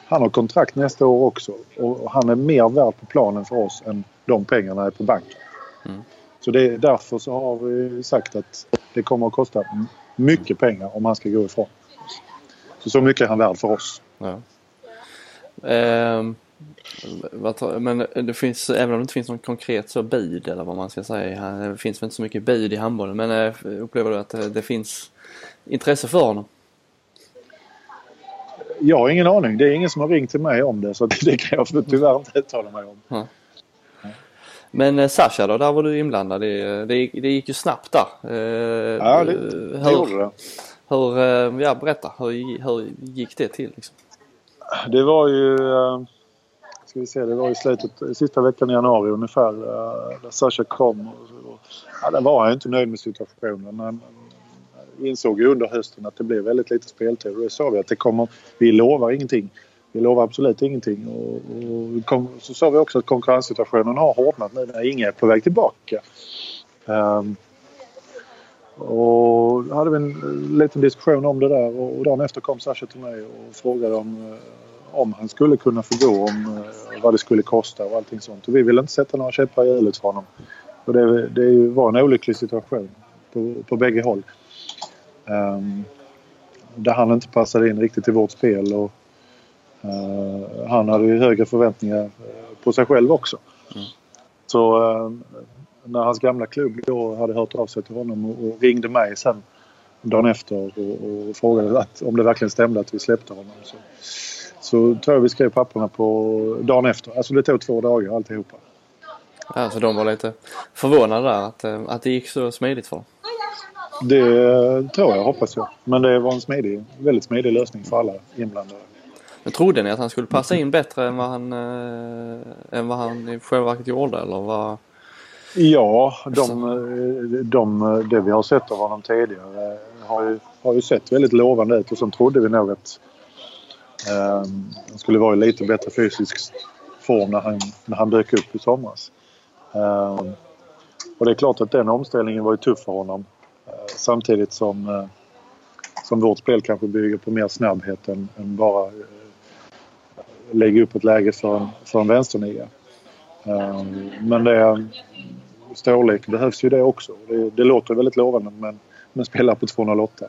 han har kontrakt nästa år också och han är mer värd på planen för oss än de pengarna är på banken. Mm. Så det är därför så har vi sagt att det kommer att kosta mycket pengar om han ska gå ifrån. Så, så mycket är han värd för oss. Ja. Ehm, men det finns, även om det inte finns någon konkret så bud eller vad man ska säga. Det finns väl inte så mycket bud i handbollen men eh, upplever du att det, det finns intresse för honom? Jag har ingen aning. Det är ingen som har ringt till mig om det så det, kan jag tyvärr inte uttala mig om. Men eh, Sasha då, där var du inblandad. Det, det, gick, det gick ju snabbt där. Eh, Ja, det, hur, det gjorde det. Hur, eh, ja berätta, hur, hur gick det till? Liksom? Det var ju... eh, Ska vi se, det var i slutet, sista veckan i januari ungefär eh, där Sasha kom. Och, och, ja, där var han inte nöjd med situationen. Han, insåg ju under hösten att det blev väldigt lite speltid och då sa vi att det kommer... Vi lovar ingenting. Vi lovar absolut ingenting. Och, och kom, så sa vi också att konkurrenssituationen har hårdnat nu när Inge är på väg tillbaka. Um, och då hade vi en liten diskussion om det där och dagen efter kom Sasha till mig och frågade om, eh, om han skulle kunna få gå, om eh, vad det skulle kosta och allting sånt. Och vi ville inte sätta några käppar i hjulet för honom. Och det, det var en olycklig situation på, på bägge håll. Um, där han inte passade in riktigt i vårt spel och han hade ju högre förväntningar eh, på sig själv också. Så eh, när hans gamla klubb då hade hört av sig till honom och, ringde mig sen dagen efter och, och frågade att, om det verkligen stämde att vi släppte honom. Så, så tror jag vi skrev papperna på dagen efter. Alltså det tog två dagar alltihopa. Ja, så de var lite förvånade där att, eh, att det gick så smidigt för dem. Det eh, tror jag, hoppas jag. Men det var en smidig, väldigt smidig lösning för alla inblandade. Men trodde ni att han skulle passa in bättre än vad han, eh, än vad han i själva verket gjorde eller vad? Ja, de, eh, de, det vi har sett av honom tidigare har ju, har ju sett väldigt lovande ut och sen trodde vi nog att eh, han skulle vara i lite bättre fysisk form när han, när han dök upp i somras. Eh, och det är klart att den omställningen var ju tuff för honom. Eh, samtidigt som, eh, som vårt spel kanske bygger på mer snabbhet än, än bara lägga upp ett läge för för en vänsternia. Men det, storlek behövs ju det också. Det, det låter väldigt lovande men, men spelar på 208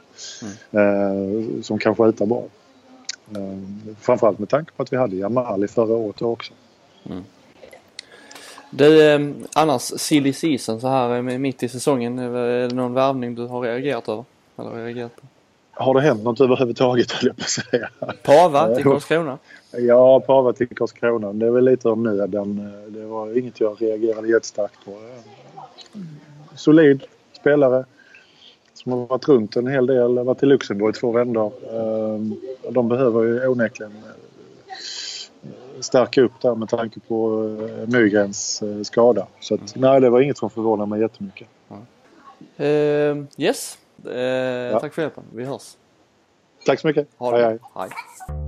mm. som kan skjuta bra. Framförallt med tanke på att vi hade Jamali förra året också. Mm. Du, eh, annars silly season så här mitt i säsongen. Är det någon värvning du har reagerat över? Eller reagerat på? Har det hänt något överhuvudtaget höll jag på att säga. Pava till Karlskrona? Ja, Pava till Karlskrona. Det är väl lite av nöden. Det var inget jag reagerade jättestarkt på. Solid spelare som har varit runt en hel del. Varit i Luxemburg två vändor. Ehm, de behöver ju onekligen stärka upp där med tanke på eh, Nygrens eh, skada. Så att, nej, det var inget som förvånade mig jättemycket. Ja. Uh, yes, uh, ja. tack för hjälpen. Vi hörs. Tack så mycket. Hej, hej. hej.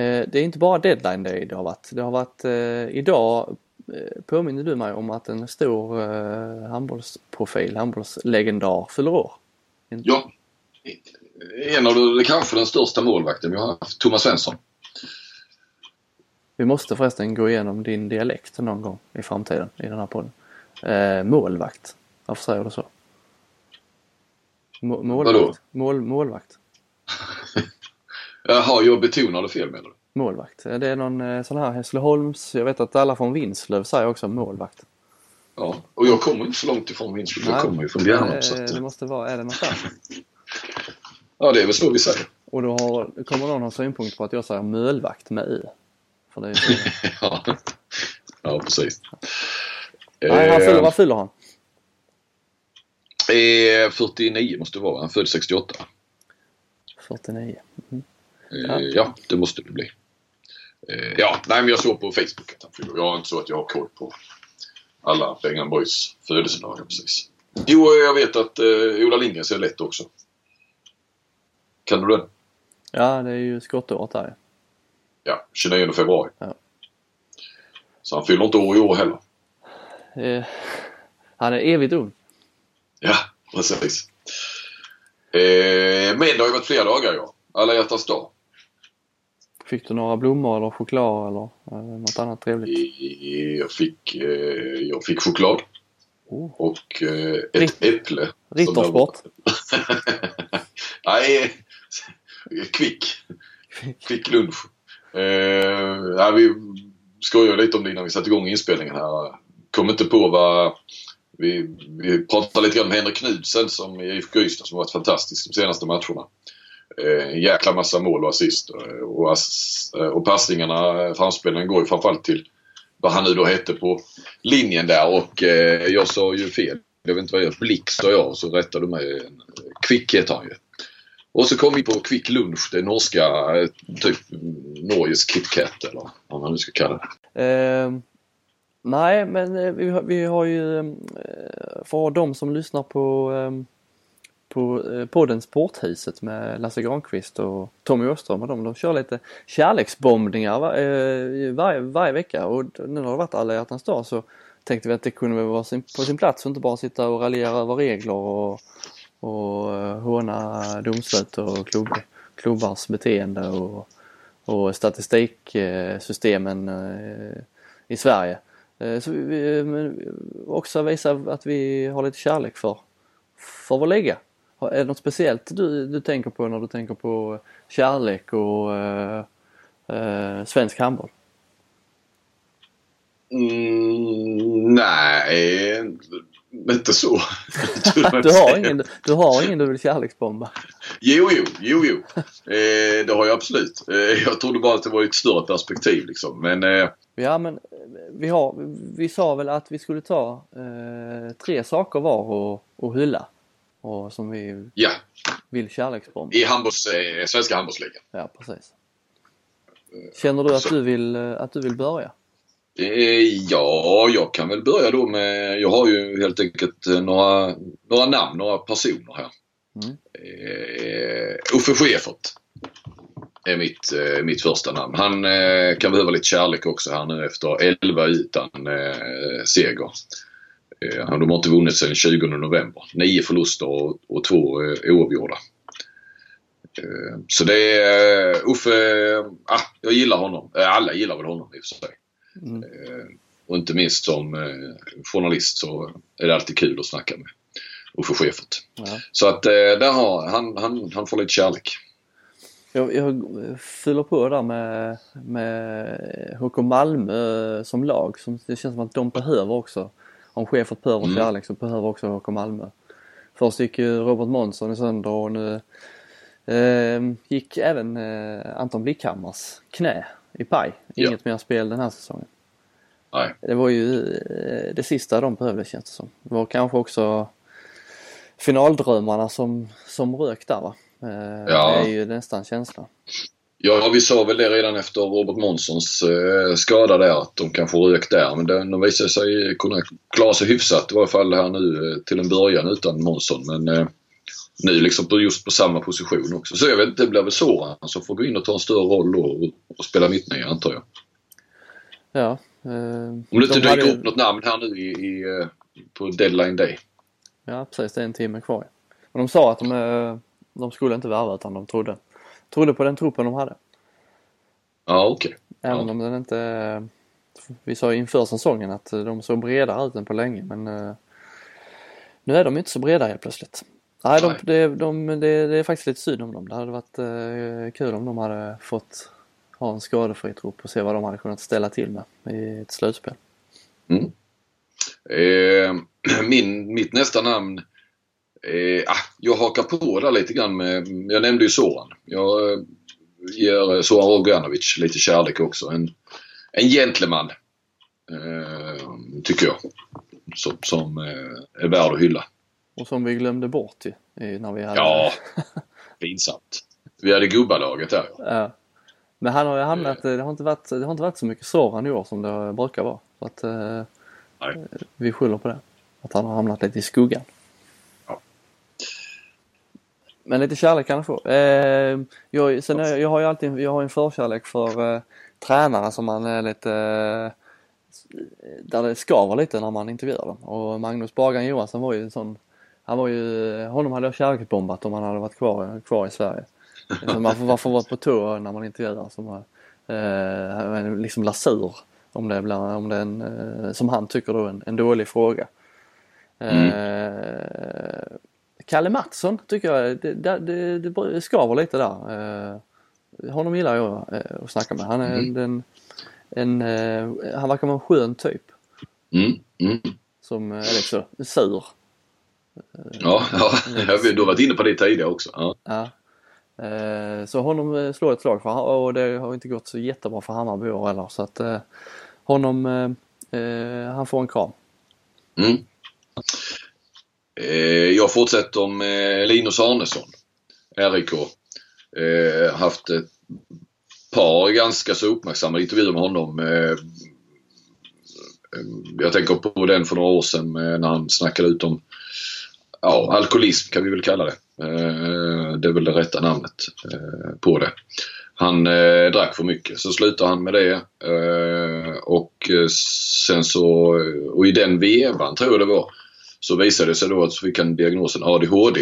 Det är inte bara deadline day det har varit. Det har varit idag påminner du mig om att en stor handbollsprofil, handbollslegendar fyller år. Ja, en av de, kanske den största målvakten vi har haft, Thomas Svensson. Vi måste förresten gå igenom din dialekt någon gång i framtiden i den här podden. Eh, målvakt. Varför säger du så? Må, målvakt. Mål, målvakt. Jaha, jag betonade fel menar du? Målvakt. Det är någon eh, sån här Hässleholms, jag vet att alla från Vinslöv säger också målvakt. Ja, och jag kommer inte så långt ifrån Vinslöv. Jag kommer ju från Bjärnum. Det, det måste vara, är det något där? Ja, det är väl så vi säger. Och då har, kommer någon ha synpunkt på att jag säger mölvakt med u. För det är så. ja. ja, precis. Nej, han fyller, vad fyller han? Eh, 49 måste det vara. Han född 68. 49. Mm. Ja. ja, det måste det bli. Eh, ja, nej men jag såg på Facebook att han fyller. Jag har inte så att jag har koll på alla Bengan Boys födelsedagar precis. Jo, jag vet att eh, Ola Lindgren ser lätt också. Kan du den? Ja, det är ju skottåret där Ja, 29 februari. Ja. Så han fyller inte år i år heller. Eh, han är evigt ung. Ja, precis. Eh, men det har ju varit flera dagar ja. Alla hjärtans dag. Fick du några blommor eller choklad eller något annat trevligt? Jag fick, eh, jag fick choklad. Oh. Och eh, ett Ritt äpple. Rittersport? Nej, Kvick. Kvick lunch. Eh, vi skojade lite om det innan vi satte igång inspelningen här. Kom inte på vad... Vi, vi pratade lite grann om Henrik Knudsen som i IFK Ystad som varit fantastisk de senaste matcherna. Eh, en jäkla massa mål och assist. Och, ass, eh, och passningarna, eh, framspelen går ju framförallt till vad han nu då hette på linjen där och eh, jag sa ju fel. Jag vet inte vad jag Blick sa jag så rättade du mig. Kvick heter han ju. Och så kom vi på Quick Lunch, det norska, typ mm, Norges KitKat eller vad man nu ska kalla det. Eh, nej, men vi, har, vi har ju för de som lyssnar på, eh på eh, podden Sporthuset med Lasse Granqvist och Tommy Åström och de, de kör lite kärleksbombningar var, eh, varje, varje vecka och nu har det varit alla hjärtans dag så tänkte vi att det kunde vara på sin plats och inte bara sitta och raljera över regler och och eh, håna domslut och klubb, klubbars beteende och, och statistiksystemen eh, i Sverige. Eh, så vi också visa att vi har lite kärlek för, för vår liga. Är det något speciellt du, du tänker på när du tänker på kärlek och äh, äh, svensk handboll? Mm, nej, inte så. du, har ingen, du har ingen du vill kärleksbomba? Jo, jo, jo, jo. Eh, det har jag absolut. Eh, jag trodde bara att det var ett större perspektiv liksom. Men, eh... Ja, men eh, vi, har, vi sa väl att vi skulle ta eh, tre saker var och, och hylla. Och som vi ja. vill kärleksbomba. I handbolls, eh, svenska handbollsligan. Ja, precis. Känner du att du vill, eh, att du vill börja? Eh, ja, jag kan väl börja då med, jag har ju helt enkelt eh, några, några namn, några personer här. Mm. Uffe Schäfert. är mitt, eh, mitt första namn. Han eh, kan behöva lite kärlek också här nu efter 11 utan seger. Eh, de har inte vunnit sedan 20 november. Nio förluster och, och två eh, oavgjorda. Eh, så det är eh, Uffe, ah, jag gillar honom. Alla gillar väl honom i och för sig. Mm. Och inte minst som journalist så är det alltid kul att snacka med Uffe Schäfert. Ja. Så att där har han, han, han får lite kärlek. Jag, jag fyller på där med, med HK Malmö som lag. Som, det känns som att de behöver också. Om Schäfert behöver Mm. kärlek så behöver också HK Malmö. Först gick ju Robert Månsson i sönder och nu eh, gick även eh, Anton Blickhammars knä i paj. Inget mer spel den här säsongen. Nej. Det var ju eh, det sista de behövde känns det som. Det var kanske också finaldrömmarna som, som rök där va. Eh, Ja. Det är ju nästan känslan. Ja, vi sa väl det redan efter Robert Månssons eh, skada där att de kan få rök där. Men de, de visade sig kunna klara sig hyfsat i varje fall här nu eh, till en början utan Månsson. Men eh, nu liksom just på samma position också. Så jag vet inte, det blir väl Soran som får gå in och ta en större roll och, och spela mittnia antar jag. Ja. Eh, Om det inte dyker hade- upp något namn här nu i, i, på deadline day. Ja precis, det är en timme kvar. Men de sa att de, de skulle inte värva utan de trodde, trodde på den truppen de hade. Ja, okej. Även Ja. om den inte... Vi sa inför säsongen att de såg bredare ut än på länge men eh, nu är de inte så breda helt plötsligt. Nej, de, det, de, det, det är faktiskt lite synd om dem. Det hade varit eh, kul om de hade fått ha en skadefri trupp och se vad de hade kunnat ställa till med i ett slutspel. Mm. Eh, min, mitt nästa namn eh, ah, Jag hakar på där lite grann med, jag nämnde ju Soran. Jag eh, ger eh, Soran Roganovic lite kärlek också. En, en gentleman. Eh, tycker jag. Som, som eh, är värd att hylla. Och som vi glömde bort ju när vi hade... Ja, pinsamt. Vi hade gubbalaget där. ja. Men han har ju hamnat, det har inte varit, det har inte varit så mycket Soran i år som det brukar vara. Så att eh, vi skyller på det. Att han har hamnat lite i skuggan. Men lite kärlek kan han få. Eh, jag, sen är, jag har ju alltid jag har en förkärlek för eh, tränare som man är lite eh, där det skaver lite när man intervjuar dem. Och Magnus Bagan Johansson var ju en sån han var ju, honom hade jag kärleksbombat om han hade varit kvar, kvar i Sverige. Man får, man får vara på tå när man intervjuar som eh, liksom lasur. Om det, blir, om det är en, eh, som han tycker då, en, en dålig fråga. Eh, Kalle Mattsson tycker jag, det, det, det, skaver lite där. Eh, honom gillar jag eh, att snacka med. Han är Mm. en, en, eh, han verkar vara en skön typ. Mm, mm. Som är liksom sur. Ja, ja, du har varit inne på det tidigare också. Ja. Ja. Så honom slår ett slag för och det har inte gått så jättebra för Hammarby år heller så att honom, han får en kram. Mm. Eh, jag fortsätter med eh, Linus Arnesson, RIK. Eh, haft ett par ganska så uppmärksammade intervjuer med honom. Eh, eh, jag tänker på den för några år sedan eh, när han snackade ut om ja, alkoholism kan vi väl kalla det. Eh, det är väl det rätta namnet eh, på det. Han eh, drack för mycket så slutade han med det. Eh, och sen så, och i den vevan tror jag det var, så visade det sig då att så fick han diagnosen ADHD.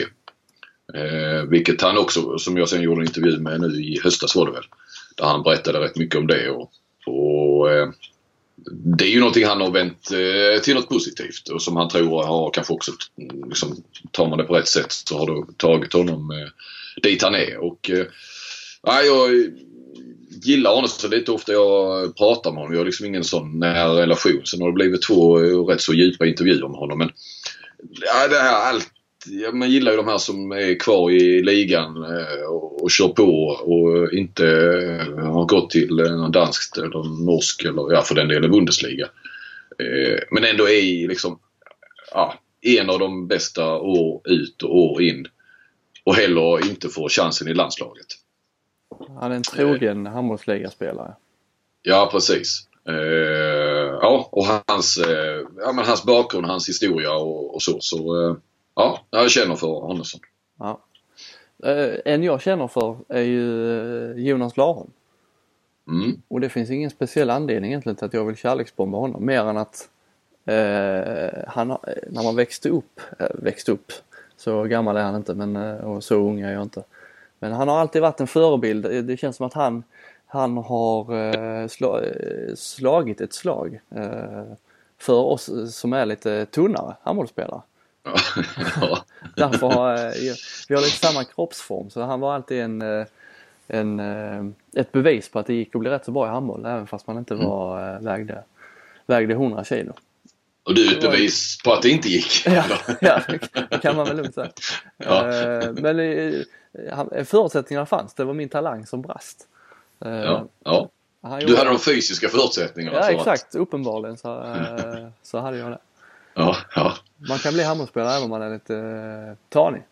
Eh, vilket han också, som jag sen gjorde en intervju med nu i höstas var det väl. Där han berättade rätt mycket om det. Och, och eh, det är ju någonting han har vänt eh, till något positivt och som han tror har kanske också, mm, liksom, tar man det på rätt sätt så har det tagit honom eh, dit han är. Och, eh, jag gillar honom så det är inte ofta jag pratar med honom. Jag har liksom ingen sån nära relation. Sen har det blivit två eh, rätt så djupa intervjuer med honom. Men ja, det här allt Ja, man gillar ju de här som är kvar i ligan eh, och, och kör på och inte eh, har gått till eh, någon danskt eller norsk eller ja, för den delen Bundesliga. Men ändå är i liksom ja, en av de bästa år ut och år in. Och heller inte får chansen i landslaget. Han är en trogen handbollsligaspelare. Ja, precis. Eh, ja, och hans, eh, ja, men hans bakgrund, hans historia och, och så. Så eh, ja, jag känner för Arnesson. Ja. Eh, en jag känner för är ju eh, Jonas Larsson. Mm. Och det finns ingen speciell anledning egentligen till att jag vill kärleksbomba honom mer än att eh, han, när man växte upp, växte upp, så gammal är han inte men, och så ung är jag inte. Men han har alltid varit en förebild. Det känns som att han, han har eh, sla, eh, slagit ett slag eh, för oss som är lite tunnare handbollsspelare. Ja. Därför har vi har lite samma kroppsform så han var alltid en, en, ett bevis på att det gick att bli rätt så bra i handboll även fast man inte var, eh, vägde, vägde 100 kilo. Och du är ett bevis på att det inte gick. Ja, ja det kan man väl lugnt säga. Ja. Men förutsättningarna fanns, det var min talang som brast. Ja. Ja. Du hade de fysiska förutsättningarna Ja för att... exakt, uppenbarligen så, eh, så hade jag det. Ja, ja. Man kan bli handbollsspelare även om man är lite eh, tanig.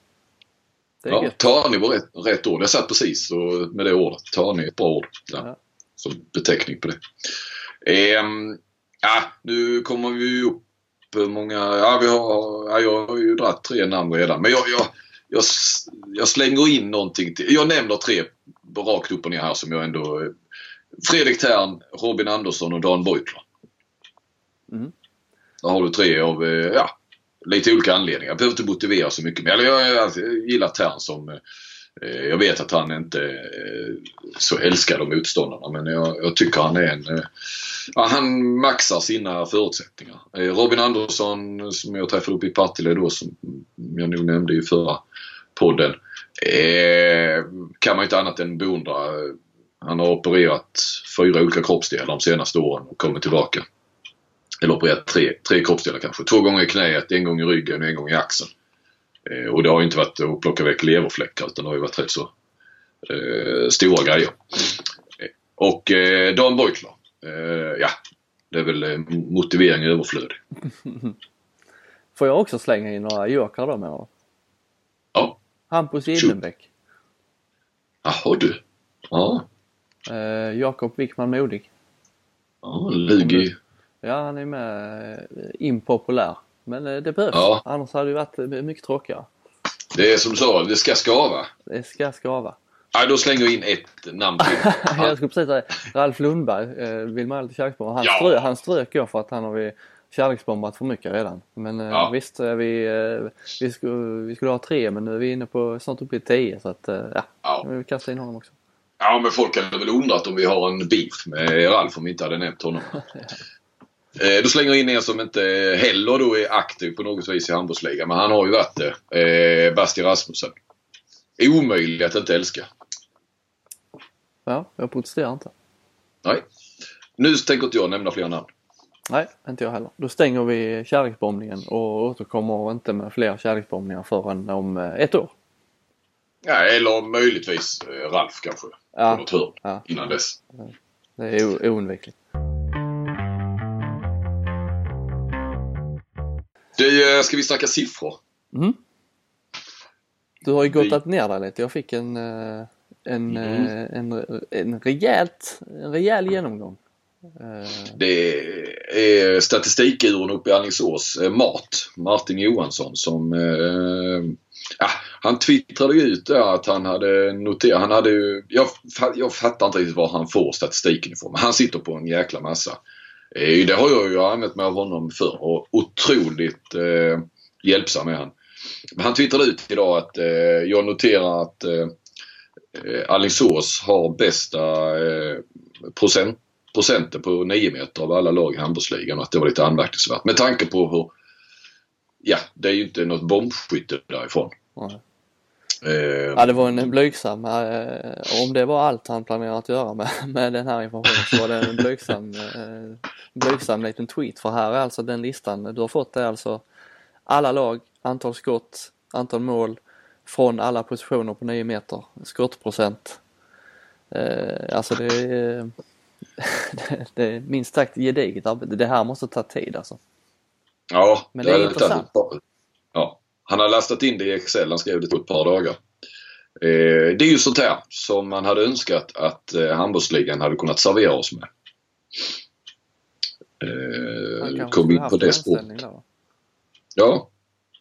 Det är ja gött. tanig var rätt, rätt ord. Jag satt precis och, med det ordet. Tanig är ett bra ord. Ja. Ja. Som beteckning på det. Ehm, ja, nu kommer vi upp många... Ja, vi har, ja, jag har ju dragit tre namn redan. Men jag, jag, jag, jag slänger in någonting till. Jag nämner tre rakt upp och ner här som jag ändå... Fredrik Tern, Robin Andersson och Dan Beutler. Mm. Där har du tre av, eh, ja, lite olika anledningar. Jag behöver inte motivera så mycket. Men jag, jag, jag gillar Tern som... eh, Jag vet att han inte är så älskad av motståndarna men jag, jag tycker han är en... eh, Ja, han maxar sina förutsättningar. Eh, Robin Andersson som jag träffade upp i Partille då som jag nog nämnde i förra podden. Eh, kan man inte annat än beundra. Han har opererat fyra olika kroppsdelar de senaste åren och kommit tillbaka. Eller opererat tre, tre kroppsdelar kanske. Två gånger i knät, en gång i ryggen och en gång i axeln. Eh, och det har ju inte varit att plocka väck leverfläckar utan det har ju varit rätt så eh, stora grejer. Eh, Och eh, Dan Beutler. Eh, ja, det är väl eh, motivering överflödig. Får jag också slänga in några jokrar då menar du? Ja. Hampus Gildenbäck. Jaha du. Ja, Eh, Jakob Wickman Modig. ja Lugi. Ja han är med eh, impopulär. Men eh, det behövs. Ja. Annars hade det varit eh, mycket tråkigare. Det är som du sa, det ska skava. Det ska skava. Ja, då slänger jag in ett namn till. Jag skulle precis säga Ralf Lundberg eh, vill man ha lite kärleksbomba. Han, Ja. strö, han strök jag för att han har vi kärleksbombat för mycket redan. Men eh, Ja. visst, eh, vi, eh, vi, skulle, vi skulle ha tre men nu är vi inne på snart uppe i tio så att ja, Ja. vi kastar in honom också. Ja, men folk hade väl undrat om vi har en beef med Ralf om vi inte hade nämnt honom. Eh, Då slänger jag in en som inte heller då är aktiv på något vis i handbollsligan, men han har ju varit det. Eh, Bastian Rasmussen. Omöjlig att inte älska. Ja, jag protesterar inte. Nej. Nu tänker inte jag nämna fler namn. Nej, inte jag heller. Då stänger vi kärleksbombningen och återkommer inte med fler kärleksbombningar förrän om eh, ett år. Ja, eller möjligtvis eh, Ralf kanske. Ja. På något hörn Ja. innan dess. Det är oundvikligt. Du, eh, ska vi snacka siffror? Mm. Du har ju Vi- gottat ner dig lite. Jag fick en, en, Mm. en, en, rejält, en rejäl genomgång. Eh, det är statistikuren uppe i Alingsås, eh, MAT, Martin Johansson som ja, han twittrade ju ut där att han hade noterat, han hade ju, jag, jag fattar inte riktigt var han får statistiken ifrån men han sitter på en jäkla massa. Det har jag ju använt mig av honom för och otroligt eh, hjälpsam är han. Men han twittrade ut idag att eh, jag noterar att eh, Alingsås har bästa eh, procent procenten på 9 meter av alla lag i handbollsligan och att det var lite anmärkningsvärt. Med tanke på hur, ja det är ju inte något bombskytte därifrån. nej. Eh, Ja, det var en blygsam, eh, om det var allt han planerar att göra med, med den här informationen så var det en blygsam, eh, blygsam liten tweet. För här är alltså den listan du har fått det är alltså alla lag, antal skott, antal mål från alla positioner på 9 meter, skottprocent. Eh, alltså det är, det, det är minst sagt gediget arbete. Det här måste ta tid alltså. ja, Men det är hade intressant. Ja, han har lastat in det i Excel. Han skrev det på ett par dagar. Eh, det är ju sånt här som man hade önskat att eh, handbollsligan hade kunnat servera oss med. Eh, kom in på det spåret. Ja.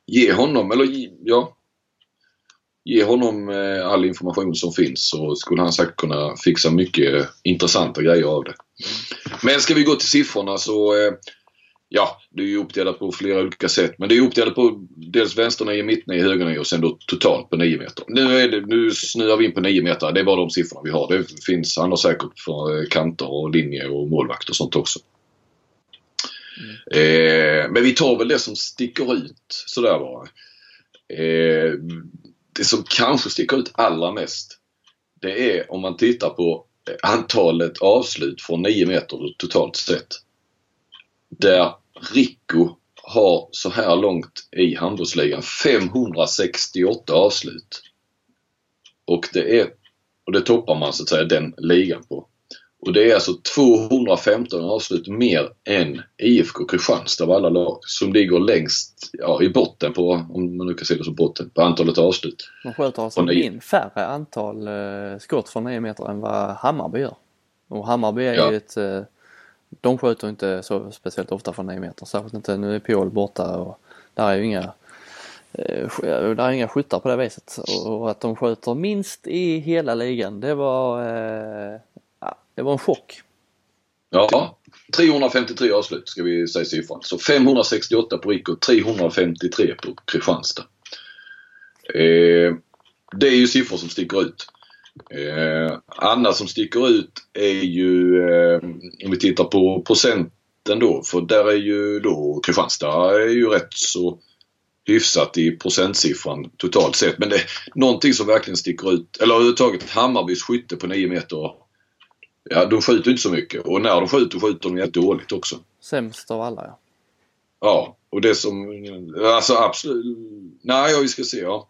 Ge honom, eller ge- ja. Ge honom eh, all information som finns så skulle han säkert kunna fixa mycket intressanta grejer av det. Men ska vi gå till siffrorna så eh, Ja, det är ju uppdelat på flera olika sätt. Men det är uppdelat på dels vänsternio, mittnio, högernio och sen då totalt på 9 meter. Nu, är det, nu snöar vi in på 9 meter. Det är bara de siffrorna vi har. Det finns, har säkert för eh, kanter och linje och målvakt och sånt också. Mm. Eh, men vi tar väl det som sticker ut sådär bara. Eh, det som kanske sticker ut allra mest det är om man tittar på antalet avslut från 9 meter totalt sett. Där Rico har så här långt i handbollsligan 568 avslut. Och det är och det toppar man så att säga den ligan på. Och det är alltså 215 avslut mer än IFK Kristianstad av alla lag som ligger längst ja, i botten på, om man nu kan se det som botten, på antalet avslut. De sköter alltså in färre antal eh, skott från 9 meter än vad Hammarby gör. Och Hammarby är ja. ju ett eh, de skjuter inte så speciellt ofta från 9 meter, särskilt inte nu är Piol borta och där är ju inga eh, där är inga skyttar på det viset och att de skjuter minst i hela ligan det var, eh, ja, det var en chock. Ja, 353 avslut ska vi säga siffran. Så 568 på Rico, 353 på Kristianstad. Eh, det är ju siffror som sticker ut. Eh, annat som sticker ut är ju eh, om vi tittar på procenten då för där är ju då Kristianstad är ju rätt så hyfsat i procentsiffran totalt sett. Men det är någonting som verkligen sticker ut, eller överhuvudtaget Hammarbys skytte på 9 meter. Ja, de skjuter inte så mycket och när de skjuter skjuter de jätte dåligt också. Sämst av alla ja. Ja, och det som, alltså absolut, nej vi ska se ja.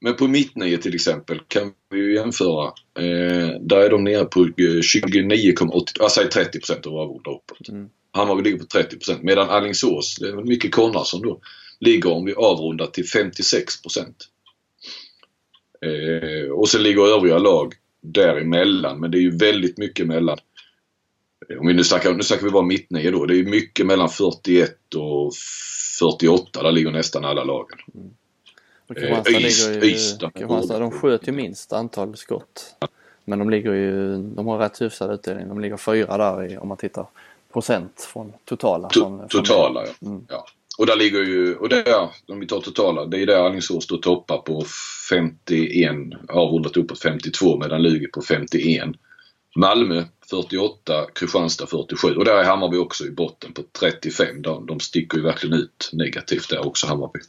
Men på mittnio till exempel kan vi ju jämföra. Eh, där är de nere på 29,80, jag säger 30 procent av avgjorda uppåt. Mm. Hammarby ligger på 30 procent medan Alingsås, det är Micke Konradsson då, ligger om vi avrundar till 56 procent. Eh, och sen ligger övriga lag däremellan men det är ju väldigt mycket mellan om vi nu snackar, nu snackar vi bara mittnio då. Det är mycket mellan 41 och 48. Där ligger nästan alla lagen. Mm. Och Kristianstad eh, ligger ju, Ystad. Kristianstad, de sköt ju minst antal skott. Men de ligger ju, de har rätt hyfsad utdelning. De ligger fyra där i, om man tittar procent från totala. To från, totala ja. Mm. ja. Och där ligger ju, och där, om vi tar totala, det är där Alingsås står toppar på 51, avrundat uppåt 52 medan Lugi på 51. Malmö 48, Kristianstad 47 och där är Hammarby också i botten på 35. De, de sticker ju verkligen ut negativt där också Hammarby.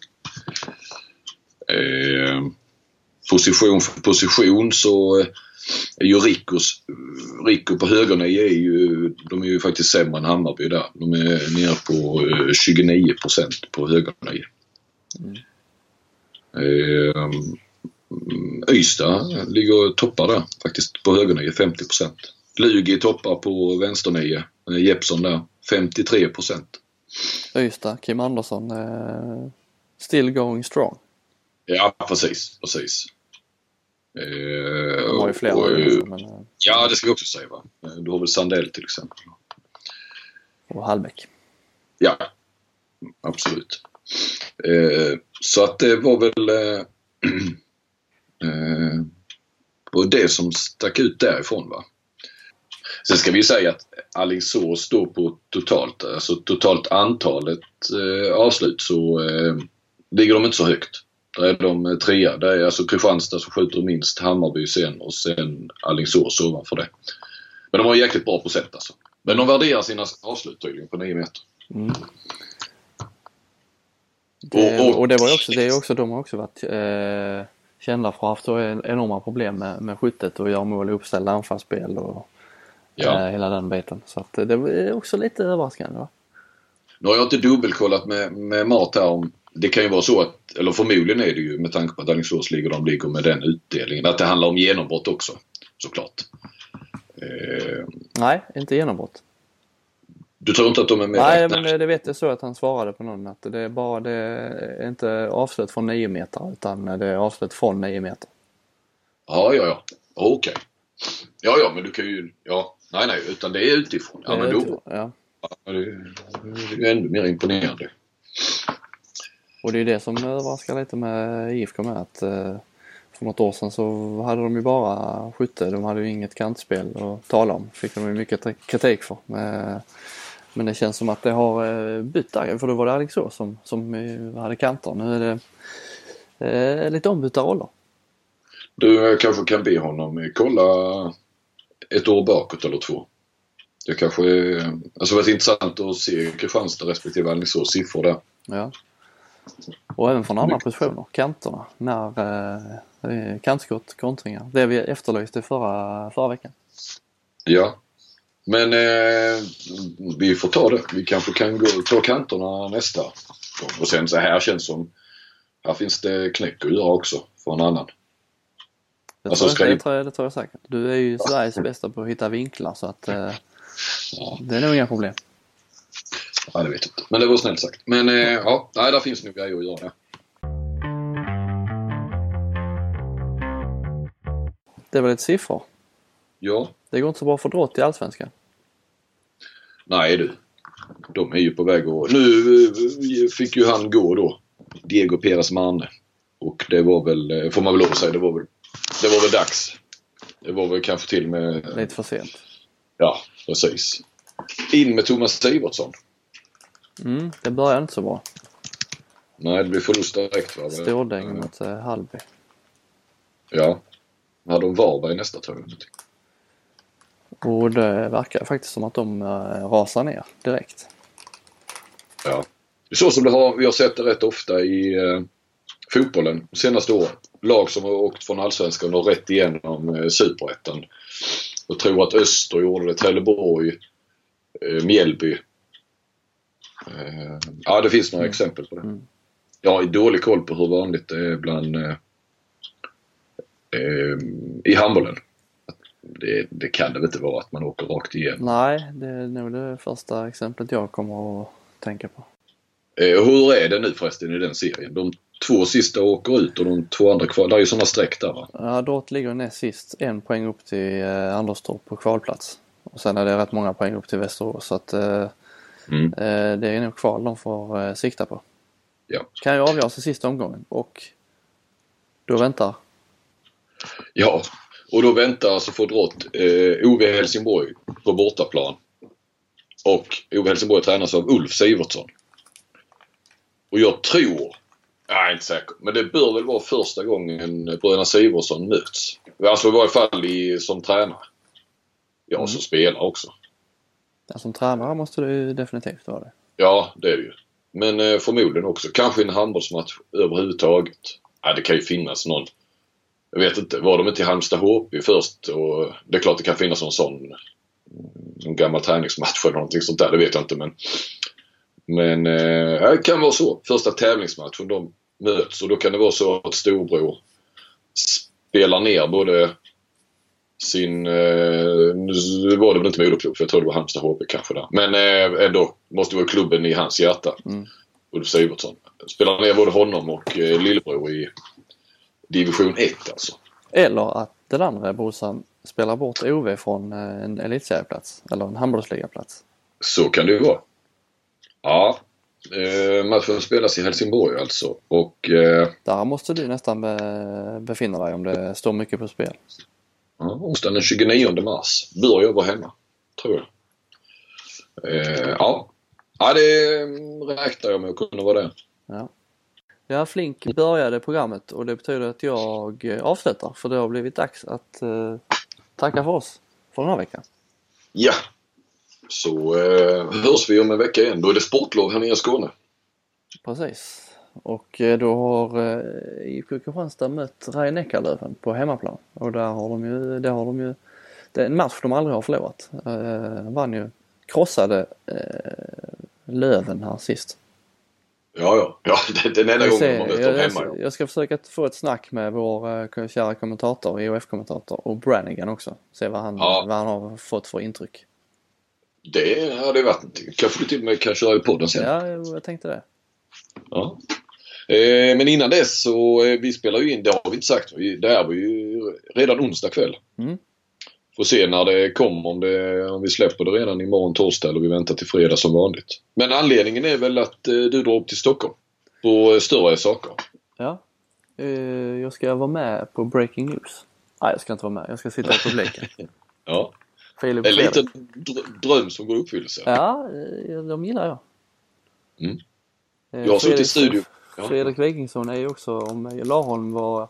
Eh, position för position så eh, eh, ju Rickos, Rico på högernio är ju, de är ju faktiskt sämre än Hammarby där. De är nere på 29 procent på högernio. Mm. Eh, Ystad ligger och toppar där faktiskt på högernio, 50 procent. Lugi toppar på vänsternio, Jeppsson där, 53 procent. Ystad, Kim Andersson, eh, still going strong. Ja, precis. precis. Eh, De har ju flera. Och, också, men... Eh, ja, det ska vi också säga. Va? Eh, du har väl Sandell till exempel. Och Hallbäck. Ja, absolut. Eh, så att det var väl eh, och det som stack ut därifrån. va. Sen ska vi säga att Alingsås står på totalt, alltså totalt antalet eh, avslut så eh, ligger de inte så högt. Där är de trea. Det är alltså Kristianstad som skjuter minst, Hammarby sen och sen Alingsås ovanför det. Men de har jäkligt bra procent alltså. Men de värderar sina avslut tydligen på 9 meter. Mm. Det, och, och, och, det var också, det är också, de har också varit eh, kända för att ha haft enorma problem med, med skyttet och göra mål i uppställda anfallsspel och ja. eh, hela den biten. Så att det är också lite överraskande. Va? Nu har jag inte dubbelkollat med, med mat här om det kan ju vara så att, eller förmodligen är det ju med tanke på att Alingsås ligger de ligger med den utdelningen, att det handlar om genombrott också såklart. Eh, Nej, inte genombrott. Du tror inte att de är med? Nej, men det, det vet jag så att han svarade på någon att det är bara, det är inte avslut från 9 meter utan det är avslut från 9 meter. Ja, ja, ja. Okej. Okay. Ja, ja, men du kan ju, ja, nej, nej, utan det är utifrån. Ja, men då. Ja. ja det, det är ännu mer imponerande. Och det är det som överraskar lite med IFK med att eh, för något år sedan så hade de ju bara skytte. De hade ju inget kantspel att tala om. Fick de ju mycket kritik för. Men, men det känns som att det har eh, bytt där. För då var det Alingsås som, som eh, hade kanter. Nu är det eh, lite ombytta roller. Du kanske kan be honom kolla ett år bakåt eller två. Det kanske alltså varit intressant att se Kristianstad respektive Alingsås siffror där. Ja. Och även från andra positioner, kanterna. När eh, kantskott, kontringar. Det vi efterlyste förra, förra veckan. Ja. Men eh, vi får ta det. Vi kanske kan gå, ta kanterna nästa gång. Och sen så här känns som här finns det knäck att göra också för en annan. Det, alltså, tror, jag, det, tror jag, det tror jag säkert. Du är ju Sveriges bästa på att hitta vinklar så att eh, ja. det är nog inga problem. Ja, det vet jag inte. Men det var snällt sagt. Men eh, ja, nej, där finns nog grejer att göra. Det var lite siffror. Ja. Det går inte så bra för Drott i Allsvenskan. Nej du. De är ju på väg att... Nu eh, fick ju han gå då. Diego Peres Marne. Och det var väl, eh, får man väl lov att säga, det var väl, det var väl dags. Det var väl kanske till och med... Lite för sent. Ja, precis. In med Thomas Sivertsson. Mm, det börjar inte så bra. Nej, det blir förlust direkt va? Stordäng mot uh, Hallby. Ja. Ja, de Varberg nästa jag. Och det verkar faktiskt som att de uh, rasar ner direkt. Ja. Så som det har, vi har sett det rätt ofta i uh, fotbollen de senaste åren. Lag som har åkt från Allsvenskan och rätt igenom uh, Superettan. Jag tror att Öster gjorde det, Trelleborg, uh, Mjällby. Uh, ja, det finns några mm. exempel på det. Mm. Jag har dålig koll på hur vanligt det är bland uh, i handbollen. Det, det, kan det väl inte vara att man åker rakt igenom? Nej, det är nog det första exemplet jag kommer att tänka på. Eh, hur är det nu förresten i den serien? De två sista åker ut och de två andra kvar. Det är ju sådana streck där va? Ja, Drott ligger näst sist. En poäng upp till eh, Anderstorp på kvalplats. Och sen är det rätt många poäng upp till Västerås så att eh, mm. eh, det är nog kval de får eh, sikta på. Ja. Kan ju avgöras i sista omgången och då väntar? Ja, och då väntar alltså för Drott eh, Ove Helsingborg på bortaplan. Och Ove Helsingborg tränas av Ulf Sivertsson. Och jag tror, jag är inte säker, men det bör väl vara första gången bröderna Siversson möts. Alltså i varje fall i, som tränare. Ja, mm. som spelare också. Ja, som tränare måste det definitivt vara det. Ja, det är det ju. Men eh, förmodligen också. Kanske en handbollsmatch överhuvudtaget. Ja, det kan ju finnas någon. Jag vet inte. Var de inte i Halmstad HP först? Och det är klart det kan finnas någon sån mm, en gammal träningsmatch eller någonting sånt där. Det vet jag inte men men eh, det kan vara så. Första tävlingsmatchen de möts och då kan det vara så att Storbror spelar ner både sin... Eh, nu var det väl inte moderklubb för jag tror det var Halmstad HB kanske där. Men eh, ändå måste vara klubben i hans hjärta. Mm. Ulf Sivertsson. Spelar ner både honom och eh, lillebror i division 1 alltså. Eller att den andra brorsan spelar bort OV från en elitserieplats eller en handbollsligaplats. Så kan det ju vara. Ja. Eh, matchen spelas i Helsingborg alltså och... Eh, Där måste du nästan be befinna dig om det står mycket på spel. Ja, onsdagen den 29 mars bör jag vara hemma. Tror jag. Eh, ja. ja, det räknar jag med att kunna vara där. Ja. Ja, Flink började programmet och det betyder att jag avslutar för det har blivit dags att eh, tacka för oss för den här veckan. Ja, så eh, hörs vi om en vecka igen. Då är det sportlov här nere i Skåne. Precis. Och eh, då har eh, IFK Kristianstad mött Rhein Eckerlöven på hemmaplan. Och där har de ju, där har de ju, det är en match de aldrig har förlorat. Eh, vann ju, krossade eh, Löven här sist. Ja, ja. ja den enda gången de har mött dem hemma. Jag, jag ska försöka få ett snack med vår eh, kära kommentator, EOF-kommentator och Brannigan också. Se vad han, ja. vad han har fått för intryck. Det hade varit någonting. Kanske du till och med kan köra i podden sen. Ja, jag tänkte det. Ja. Eh, men innan dess så, eh, vi spelar ju in, det har vi inte sagt. Det här var ju redan onsdag kväll. Mm. Får se när det kommer, om, det, om vi släpper det redan imorgon torsdag eller vi väntar till fredag som vanligt. Men anledningen är väl att eh, du drar upp till Stockholm på större saker. Ja. Jag ska vara med på Breaking News. Nej, jag ska inte vara med. Jag ska sitta i publiken. Ja. Filip En liten dr- dröm som går i uppfyllelse. Ja, de gillar jag. Mm. Jag har suttit i Fredrik- studio. Ja. Fredrik Wikingsson är ju också, om Larholm var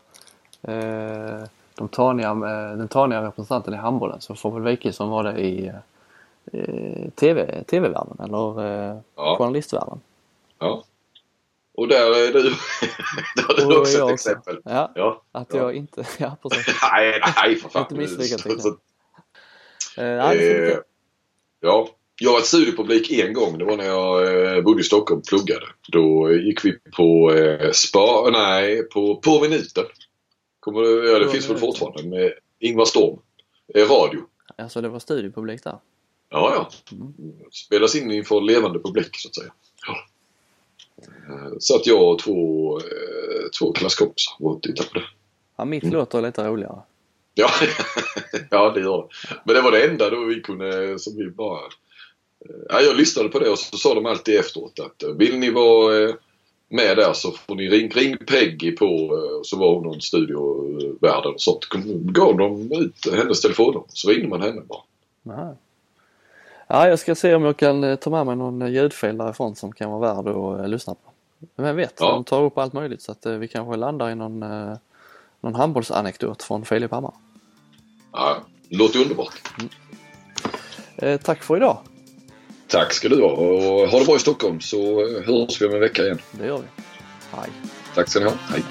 eh, de taniga, eh, den taniga representanten i handbollen så får väl Wikingsson vara det i eh, TV, TV-världen eller eh, Ja. journalistvärlden. Ja. Och där är du, där är du också ett också. exempel. Ja, Ja. att ja. jag inte, ja precis. Nej, nej för fan. Inte misslyckat, Så- så- Eh, ja, Eh, jag var studiepublik en gång. Det var när jag eh, bodde i Stockholm och pluggade. Då gick vi på eh, spa, nej, på På minuten. Kommer du, ja, det finns väl fortfarande med Ingvar Storm. Eh, radio. Alltså det var studiepublik där. Ja, ja. Spelas in inför levande publik så att säga. Ja. Eh, Så att jag och två, eh, två klasskompisar var och tittade på det. Ja, mitt Mm. låter lite roligare. Ja, ja det gör det. Men det var det enda då vi kunde, som vi bara... Ja, jag lyssnade på det och så sa de alltid efteråt att eh, vill ni vara eh, med där så får ni ring, ring Peggy på, eh, så var hon någon studiovärd och sånt. Gav de ut hennes telefonnummer så ringde man henne bara. Aha. Ja, jag ska se om jag kan ta med mig någon ljudfil därifrån som kan vara värd att lyssna på. Vem vet, Ja. de tar upp allt möjligt så att vi kanske landar i någon, någon handbollsanekdot från Filip Hammar. Ja, låter underbart. Eh, tack för idag, Tack ska du ha och ha det bra i Stockholm så eh, hörs vi om en vecka igen. det gör vi. Hej! Tack ska ni ha. Hej.